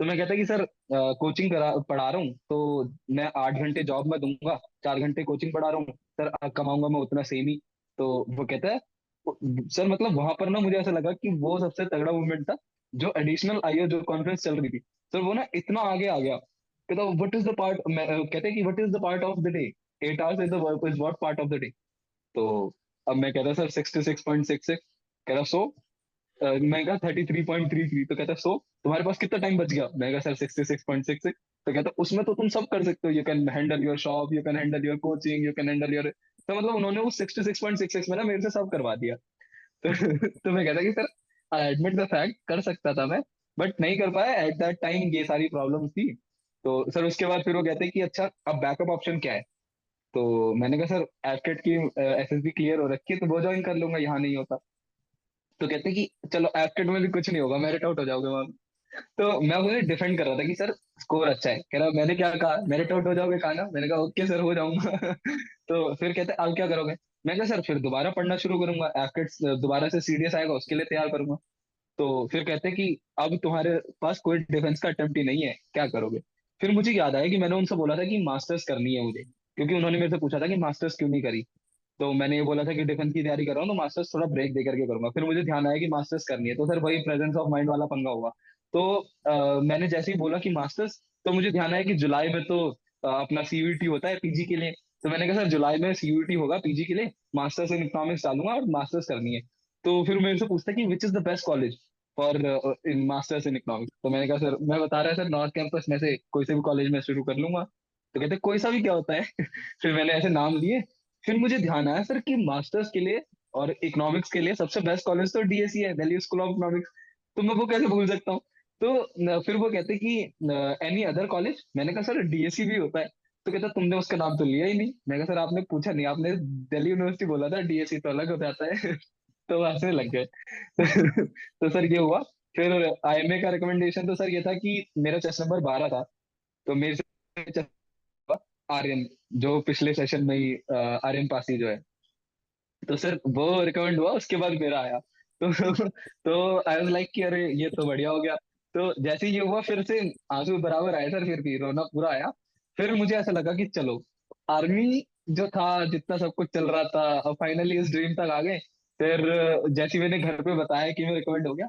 तो मैं कहता कि सर कोचिंग करा, पढ़ा रहा हूँ तो मैं आठ घंटे जॉब में दूँगा, चार घंटे कोचिंग पढ़ा रहा हूँ, सर कमाऊँगा मैं उतना सेम ही। तो वो कहता है सर मतलब वहाँ पर ना मुझे ऐसा लगा कि वो सबसे तगड़ा मूवमेंट था, जो एडिशनल आई जो कॉन्फ्रेंस चल रही थी। सर, वो ना इतना आगे आ गया, कहता व्हाट इज़ द पार्ट कहते कि what is the part of the day eight hours is the is what part of the day तो अब मैं कहता सर सिक्स कह रहा सो मैं कहा thirty three point three three तो कहता सो तुम्हारे पास कितना टाइम बच गया? मैं कहा sir sixty six point six तो कहता उसमें तो तुम सब कर सकते हो। You can handle your shop you can handle your coaching you can handle your तो मतलब उन्होंने वो सिक्सटी सिक्स पॉइंट सिक्स में ना मेरे से सब करवा दिया। तो, तो मैं कहता कि sir I admit the fact कर सकता था मैं बट नहीं कर पाया। एट दैट टाइम ये सारी प्रॉब्लम थी। तो सर उसके बाद फिर वो कहते कि अच्छा अब बैकअप ऑप्शन क्या है? तो मैंने कहा सर एफकेट की एस एस बी क्लियर हो रखी है तो वो ज्वाइन कर लूँगा यहाँ नहीं होता। तो कहते कि चलो एफकेट में भी कुछ नहीं होगा मेरिट आउट हो जाओगे वहाँ। तो मैं उन्हें डिफेंड कर रहा था कि, सर स्कोर अच्छा है। कह रहा, मैंने क्या कहा? मेरिट आउट हो जाओगे कहा ना मैंने कहा, ओके सर, हो जाऊँगा। *laughs* तो फिर कहते अब क्या करोगे? मैं क्या सर, फिर दोबारा पढ़ना शुरू करूँगा। एफकेट दोबारा से सीडीएस आएगा, उसके लिए तैयार करूँगा। तो फिर कहते कि, अब तुम्हारे पास कोई डिफेंस का अटेम्प्ट ही नहीं है, क्या करोगे? फिर मुझे याद आया कि मैंने उनसे बोला था कि मास्टर्स करनी है मुझे। क्योंकि उन्होंने मेरे से पूछा था कि मास्टर्स क्यों नहीं करी? तो मैंने ये बोला था कि डिफेंस की तैयारी कर रहा हूँ तो मास्टर्स थोड़ा ब्रेक दे करके करूँगा। फिर मुझे ध्यान आया कि मास्टर्स करनी है तो सर वही प्रेजेंस ऑफ़ माइंड वाला पंगा हुआ। तो अ, मैंने जैसे ही बोला कि मास्टर्स तो मुझे ध्यान आया कि जुलाई में तो अ, अपना सीयूईटी होता है पीजी के लिए। तो मैंने कहा सर जुलाई में सीयूईटी होगा पीजी के लिए मास्टर्स इन इकोनॉमिक्स डालूँगा और मास्टर्स करनी है। तो फिर मेरे से पूछता कि which is the best college for in masters in economics? तो मैंने कहा सर मैं बता रहा है सर नॉर्थ कैंपस में से कोई से भी कॉलेज में शुरू कर लूँगा। तो कहते कोई सा भी क्या होता है? *laughs* फिर मैंने ऐसे नाम लिए फिर मुझे ध्यान आया सर कि मास्टर्स के लिए और इकोनॉमिक्स के लिए सबसे बेस्ट कॉलेज तो डीएसई है दिल्ली स्कूल ऑफ़ इकोनॉमिक्स तो मैं वो कैसे भूल सकता हूँ? तो फिर वो कहते कि एनी अदर कॉलेज मैंने कहा, सर डीएसई भी होता है। तो कहता, तुमने उसका नाम तो लिया ही नहीं। मैं कहा, सर, आपने पूछा नहीं। आपने दिल्ली यूनिवर्सिटी बोला था डीएससी तो अलग हो जाता है। *laughs* तो वो हंसने लग गए। *laughs* तो सर, ये हुआ। फिर आईएमए का रिकमेंडेशन तो सर ये था कि मेरा चेस्ट नंबर बारह था। तो मेरे से आर्यन, जो पिछले सेशन में ही आर्यन पासी जो है। तो सर, वो रिकमेंड हुआ, उसके बाद मेरा आया। *laughs* तो तो आई वाज लाइक कि, अरे, ये तो बढ़िया हो गया। तो जैसे ये हुआ, फिर से आँसू बराबर आए सर, फिर भी रोना पूरा आया। फिर मुझे ऐसा लगा कि चलो आर्मी जो था, जितना सब कुछ चल रहा था, अब फाइनली इस ड्रीम तक आ गए। फिर जैसे मैंने घर पे बताया कि मैं रिकमेंड हो गया,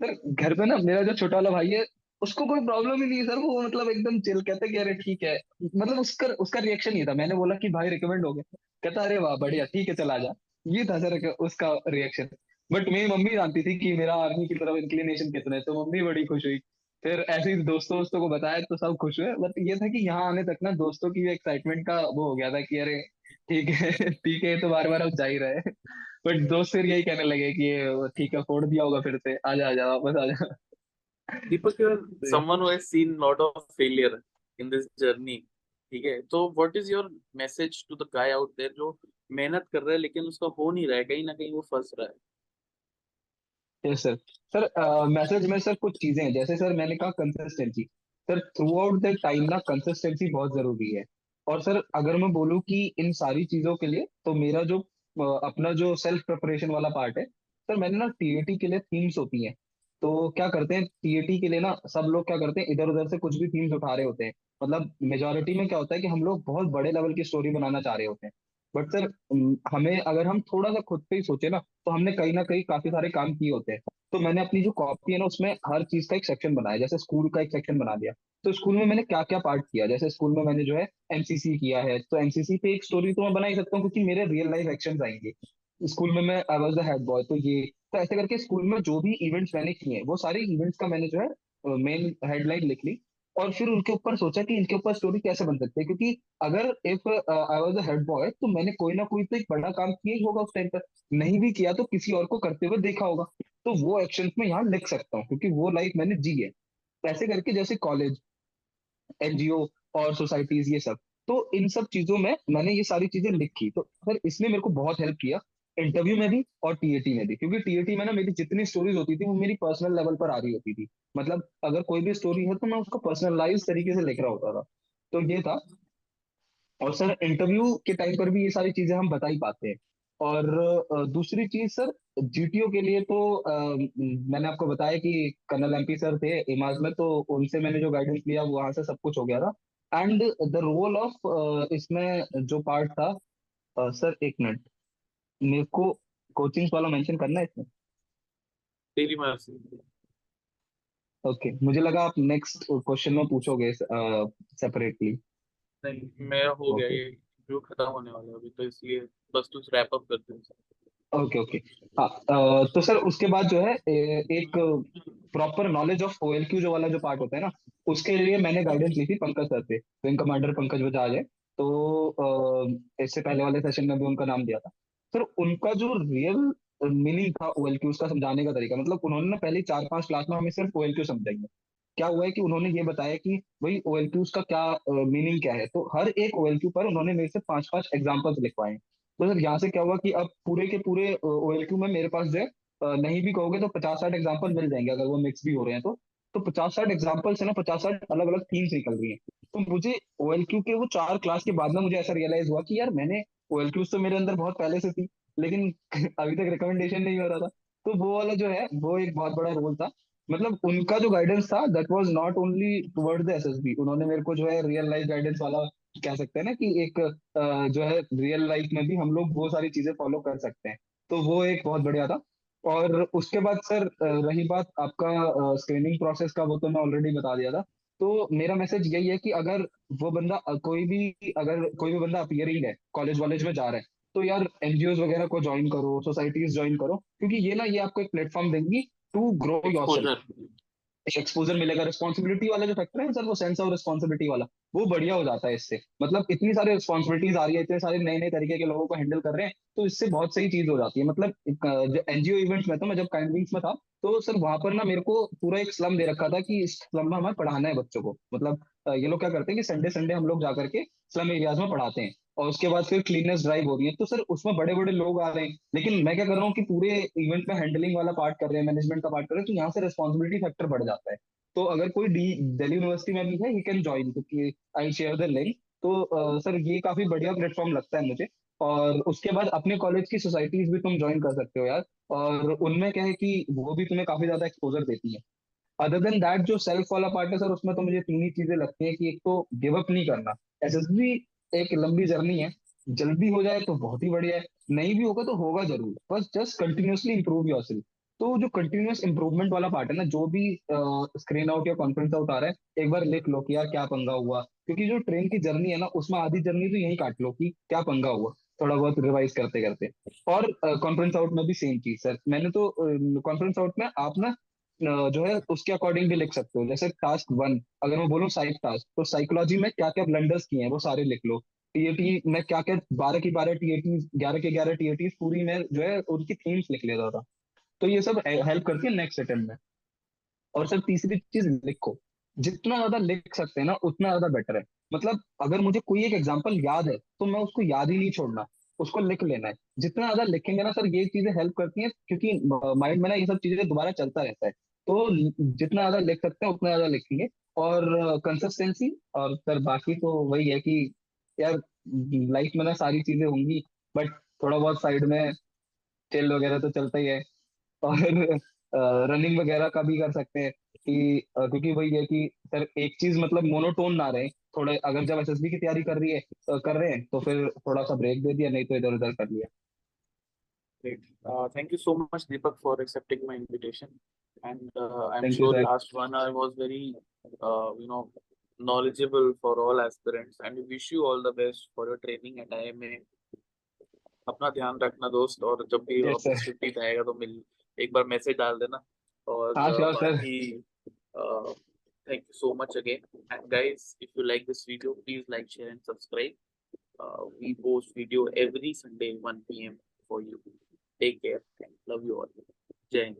सर, घर पे ना मेरा जो छोटा वाला भाई है, उसको कोई प्रॉब्लम ही नहीं सर। वो मतलब एकदम चिल कहते कि अरे ठीक है। मतलब उसका उसका रिएक्शन ये था। मैंने बोला कि भाई रिकमेंड हो गया। कहता अरे वाह, बढ़िया, ठीक है, चला जा। ये था सर उसका रिएक्शन बट मेरी मम्मी जानती थी कि मेरा आर्मी की तरफ़ इंक्लिनेशन कितना है तो मम्मी बड़ी खुश हुई। फिर ऐसे ही दोस्तों दोस्तों को बताया तो सब खुश हुए। बट ये था कि यहाँ आने तक ना दोस्तों की एक्साइटमेंट का वो हो गया था कि अरे ठीक है *laughs* ठीक है तो बार बार अब जा ही रहे बट दोस्त फिर यही कहने लगे कि ठीक है फोड़ दिया होगा फिर से। आजा आजा वापस आजा Deepak, you are someone who has seen lot of failure in this journey. ठीक है? तो what is your message to the guy out there जो मेहनत कर रहा है लेकिन उसका हो नहीं रहा है कहीं ना कहीं वो फंस रहा है? यस सर सर मैसेज में सर कुछ चीज़ें हैं। जैसे सर मैंने कहा consistency sir throughout the time ना कंसिस्टेंसी बहुत ज़रूरी है। और सर अगर मैं बोलूँ कि इन सारी चीज़ों के लिए तो मेरा जो अपना जो सेल्फ प्रिपरेशन वाला पार्ट है सर मैंने ना टीएटी के लिए थीम्स होती हैं। तो क्या करते हैं टीएटी के लिए ना सब लोग क्या करते हैं इधर उधर से कुछ भी थीम्स उठा रहे होते हैं। मतलब मेजोरिटी में क्या होता है कि हम लोग बहुत बड़े लेवल की स्टोरी बनाना चाह रहे होते हैं। बट सर हमें, अगर हम थोड़ा सा खुद पे ही सोचे ना तो हमने कहीं ना कहीं काफ़ी सारे काम किए होते हैं। तो मैंने अपनी जो कॉपी है ना, उसमें हर चीज़ का एक सेक्शन बनाया, जैसे स्कूल का एक सेक्शन बना दिया। तो स्कूल में मैंने क्या क्या पार्ट किया? जैसे स्कूल में मैंने जो है एमसीसी किया है तो एमसीसी पे एक स्टोरी तो मैं बना ही सकता हूँ, क्योंकि मेरे रियल लाइफ एक्शन आएँगे। स्कूल में मैं I was the head boy तो ये तो ऐसे करके स्कूल में जो भी इवेंट्स मैंने किए वो सारे इवेंट्स का मैंने जो है मेन हेडलाइन लिख ली। और फिर उनके ऊपर सोचा कि इनके ऊपर स्टोरी कैसे बन सकती है? क्योंकि अगर if I was the head boy तो मैंने कोई ना कोई तो एक बड़ा काम किया ही होगा उस टाइम पर। नहीं भी किया तो किसी और को करते हुए देखा होगा। तो वो एक्शन में यहाँ लिख सकता हूँ, क्योंकि वो लाइफ मैंने जी है। ऐसे करके जैसे कॉलेज एनजीओ और सोसाइटीज ये सब। तो इन सब चीज़ों में मैंने ये सारी चीज़ें लिखी। तो फिर इसने मेरे को बहुत हेल्प किया। इंटरव्यू में भी और टीएटी में भी। क्योंकि टीएटी में ना मेरी जितनी स्टोरीज होती थी वो मेरी पर्सनल लेवल पर आ रही होती थी। मतलब अगर कोई भी स्टोरी है तो मैं उसको पर्सनलाइज तरीके से लिख रहा होता था। तो ये था। और सर इंटरव्यू के टाइम पर भी ये सारी चीज़ें हम बता ही पाते हैं। और दूसरी चीज़ सर जीटीओ के लिए तो अ, मैंने आपको बताया कि कर्नल एमपी सर थे इमाज में तो उनसे मैंने जो गाइडेंस लिया वहाँ से सब कुछ हो गया था। एंड द रोल ऑफ़ इसमें जो पार्ट था अ, सर एक मिनट मेरे को कोचिंग वाला मेंशन करना है इसमें? तेरी मर्ज़ी। ओके मुझे लगा आप नेक्स्ट क्वेश्चन में पूछोगे सेपरेटली नहीं मेरा हो गया ये जो खत्म होने वाला है अभी तो इसलिए बस कुछ रैप अप करते हैं। ओके ओके हाँ तो सर उसके बाद जो है एक प्रॉपर नॉलेज ऑफ़ ओएलक्यू जो वाला जो पार्ट होता है ना उसके लिए मैंने गाइडेंस ली थी पंकज सर से। विंग कमांडर पंकज बजाज है। तो इससे पहले वाले सेशन में भी उनका नाम दिया था। सर, उनका जो रियल मीनिंग था ओएलक्यूज का समझाने का तरीका मतलब उन्होंने ना पहले चार पाँच क्लास में हमें सिर्फ़ ओएलक्यू समझाएँगे क्या हुआ है कि उन्होंने ये बताया कि, भाई ओएलक्यूज का क्या मीनिंग क्या है? तो हर एक ओएलक्यू पर उन्होंने मेरे से पाँच पाँच एग्जाम्पल्स लिखवाए तो सर, यहाँ से क्या हुआ कि अब पूरे के पूरे ओएलक्यू में मेरे पास जो है नहीं भी कहोगे तो पचास साठ एग्ज़ाम्पल मिल जाएँगे अगर वो मिक्स भी हो रहे हैं तो। तो पचास साठ एग्ज़ाम्पल से ना पचास साठ अलग अलग थीम्स निकल रही हैं। तो मुझे ओएलक्यू के वो चार क्लास के बाद में मुझे ऐसा रियलाइज़ हुआ कि यार मैंने ओएलक्यूज तो मेरे अंदर बहुत पहले से थी, लेकिन *laughs* अभी तक रिकमेंडेशन नहीं हो रहा था। तो वो वाला जो है, वो एक बहुत बड़ा रोल था। मतलब उनका जो गाइडेंस था that was not only toward the SSB उन्होंने मेरे को जो है रियल लाइफ गाइडेंस वाला कह सकते हैं ना कि एक जो है रियल लाइफ में भी हम लोग वो सारी चीज़ें फॉलो कर सकते हैं। तो वो एक बहुत बढ़िया था। और उसके बाद सर रही बात आपका स्क्रीनिंग प्रोसेस का, वो तो मैं ऑलरेडी बता दिया था। तो मेरा मैसेज यही है कि अगर वो बंदा कोई भी अगर कोई भी बंदा अपियरिंग है कॉलेज वॉलेज में जा रहा है तो यार एनजीओ वगैरह को ज्वाइन करो सोसाइटीज ज्वाइन करो क्योंकि ये ना ये आपको एक प्लेटफॉर्म देंगी टू ग्रो योर. एक्सपोजर मिलेगा रिस्पॉन्सिबिलिटी वाला जो फैक्टर है सर वो सेंस ऑफ़ रिस्पॉन्सिबिलिटी वाला, वो बढ़िया हो जाता है इससे। मतलब इतनी सारी रिस्पॉन्सिबिलिटीज आ रही है, इतने सारे नए नए तरीके के लोगों को हैंडल कर रहे हैं तो इससे बहुत सही चीज़ हो जाती है। मतलब एनजीओ इवेंट्स में तो मैं जब काइंड विंग्स में था तो सर वहाँ पर ना मेरे को पूरा एक स्लम दे रखा था कि इस स्लम में हमें पढ़ाना है बच्चों को। मतलब ये लोग क्या करते हैं कि संडे संडे हम लोग जा करके स्लम एरियाज़ में पढ़ाते हैं। और उसके बाद फिर क्लीननेस ड्राइव हो रही है। तो सर, उसमें बड़े बड़े लोग आ रहे हैं। लेकिन मैं क्या कर रहा हूँ कि पूरे इवेंट में हैंडलिंग वाला पार्ट कर रहे हैं मैनेजमेंट का पार्ट कर रहे हैं तो यहाँ से रिस्पॉन्सिबिलिटी फैक्टर बढ़ जाता है। तो अगर कोई डी दिल्ली यूनिवर्सिटी में भी है ही कैन ज्वाइन क्योंकि आई शेयर द लिंक तो सर, ये काफ़ी बढ़िया प्लेटफॉर्म लगता है मुझे। और उसके बाद अपने कॉलेज की सोसाइटीज भी तुम ज्वाइन कर सकते हो यार। और उनमें क्या है कि वो भी तुम्हें काफ़ी ज़्यादा एक्सपोजर देती है। अदर देन दैट जो सेल्फ वाला पार्ट है, सर, उसमें तो मुझे तीन ही चीज़ें लगती है कि एक तो गिव अप नहीं करना। एसएसबी एक लंबी जर्नी है। जल्दी हो जाए तो बहुत ही बढ़िया है। नहीं भी होगा तो होगा ज़रूर। बस जस्ट कंटिन्यूसली इंप्रूव योरसेल्फ तो जो कंटिन्यूस इंप्रूवमेंट वाला पार्ट है ना, जो भी स्क्रीन आउट या कॉन्फ्रेंस आउट आ रहा है, एक बार लिख लो कि यार क्या पंगा हुआ। क्योंकि जो ट्रेन की जर्नी है ना, उसमें आधी जर्नी तो यही काट लो कि क्या पंगा हुआ। थोड़ा बहुत रिवाइज करते करते और कॉन्फ्रेंस आउट में भी सेम चीज़ सर मैंने तो कॉन्फ्रेंस आउट में आप ना जो है, उसके अकॉर्डिंग भी लिख सकते हो। जैसे टास्क वन अगर मैं बोलूँ साइक टास्क तो साइकोलॉजी में क्या क्या ब्लंडर्स किए हैं, वो सारे लिख लो। टीएटी में क्या क्या बारह की बारह टीएटी ग्यारह के ग्यारह टीएटी पूरी में जो है, उनकी थीम्स लिख लेता था। तो ये सब हेल्प करती है नेक्स्ट अटेम्प्ट में। और सर, तीसरी चीज़ लिखो। जितना ज़्यादा लिख सकते हैं ना, उतना ज़्यादा बेटर है। मतलब अगर मुझे कोई एक एग्ज़ाम्पल याद है तो मैं उसको याद ही नहीं छोड़ना। उसको लिख लेना है। जितना ज़्यादा लिखेंगे ना, सर, ये चीज़ें हेल्प करती हैं, क्योंकि माइंड में ना ये सब चीज़ें दोबारा चलता रहता है। तो जितना ज़्यादा लिख सकते हैं, उतना ज़्यादा लिखेंगे। और कंसिस्टेंसी और सर, बाकी तो वही है कि यार लाइफ में ना सारी चीज़ें होंगी बट थोड़ा बहुत साइड में चिल वगैरह तो चलता ही है। और रनिंग वगैरह का भी कर सकते हैं कि क्योंकि वही है कि सर, एक चीज़ मतलब मोनोटोन ना रहे। थोड़े, अगर जब एसएसबी की तैयारी कर रही है कर रहे हैं तो फिर थोड़ा सा ब्रेक दे दिया, नहीं तो इधर उधर कर लिया। Great. Uh, thank you so much, Deepak, for accepting my invitation. And uh, I'm Thank you, sure sir. last one hour was very, uh, you know, knowledgeable for all aspirants. And we wish you all the best for your training at IMA. अपना ध्यान रखना दोस्त और जब भी Yes, sir. Opportunity आएगा तो मिल एक बार मैसेज डाल देना और हाँ, uh, sure, sir. बाकी uh, thank you so much again. And guys, if you like this video, please like, share, and subscribe. Uh, we post video every Sunday 1 p.m. for you. Take care. Love you all. Jai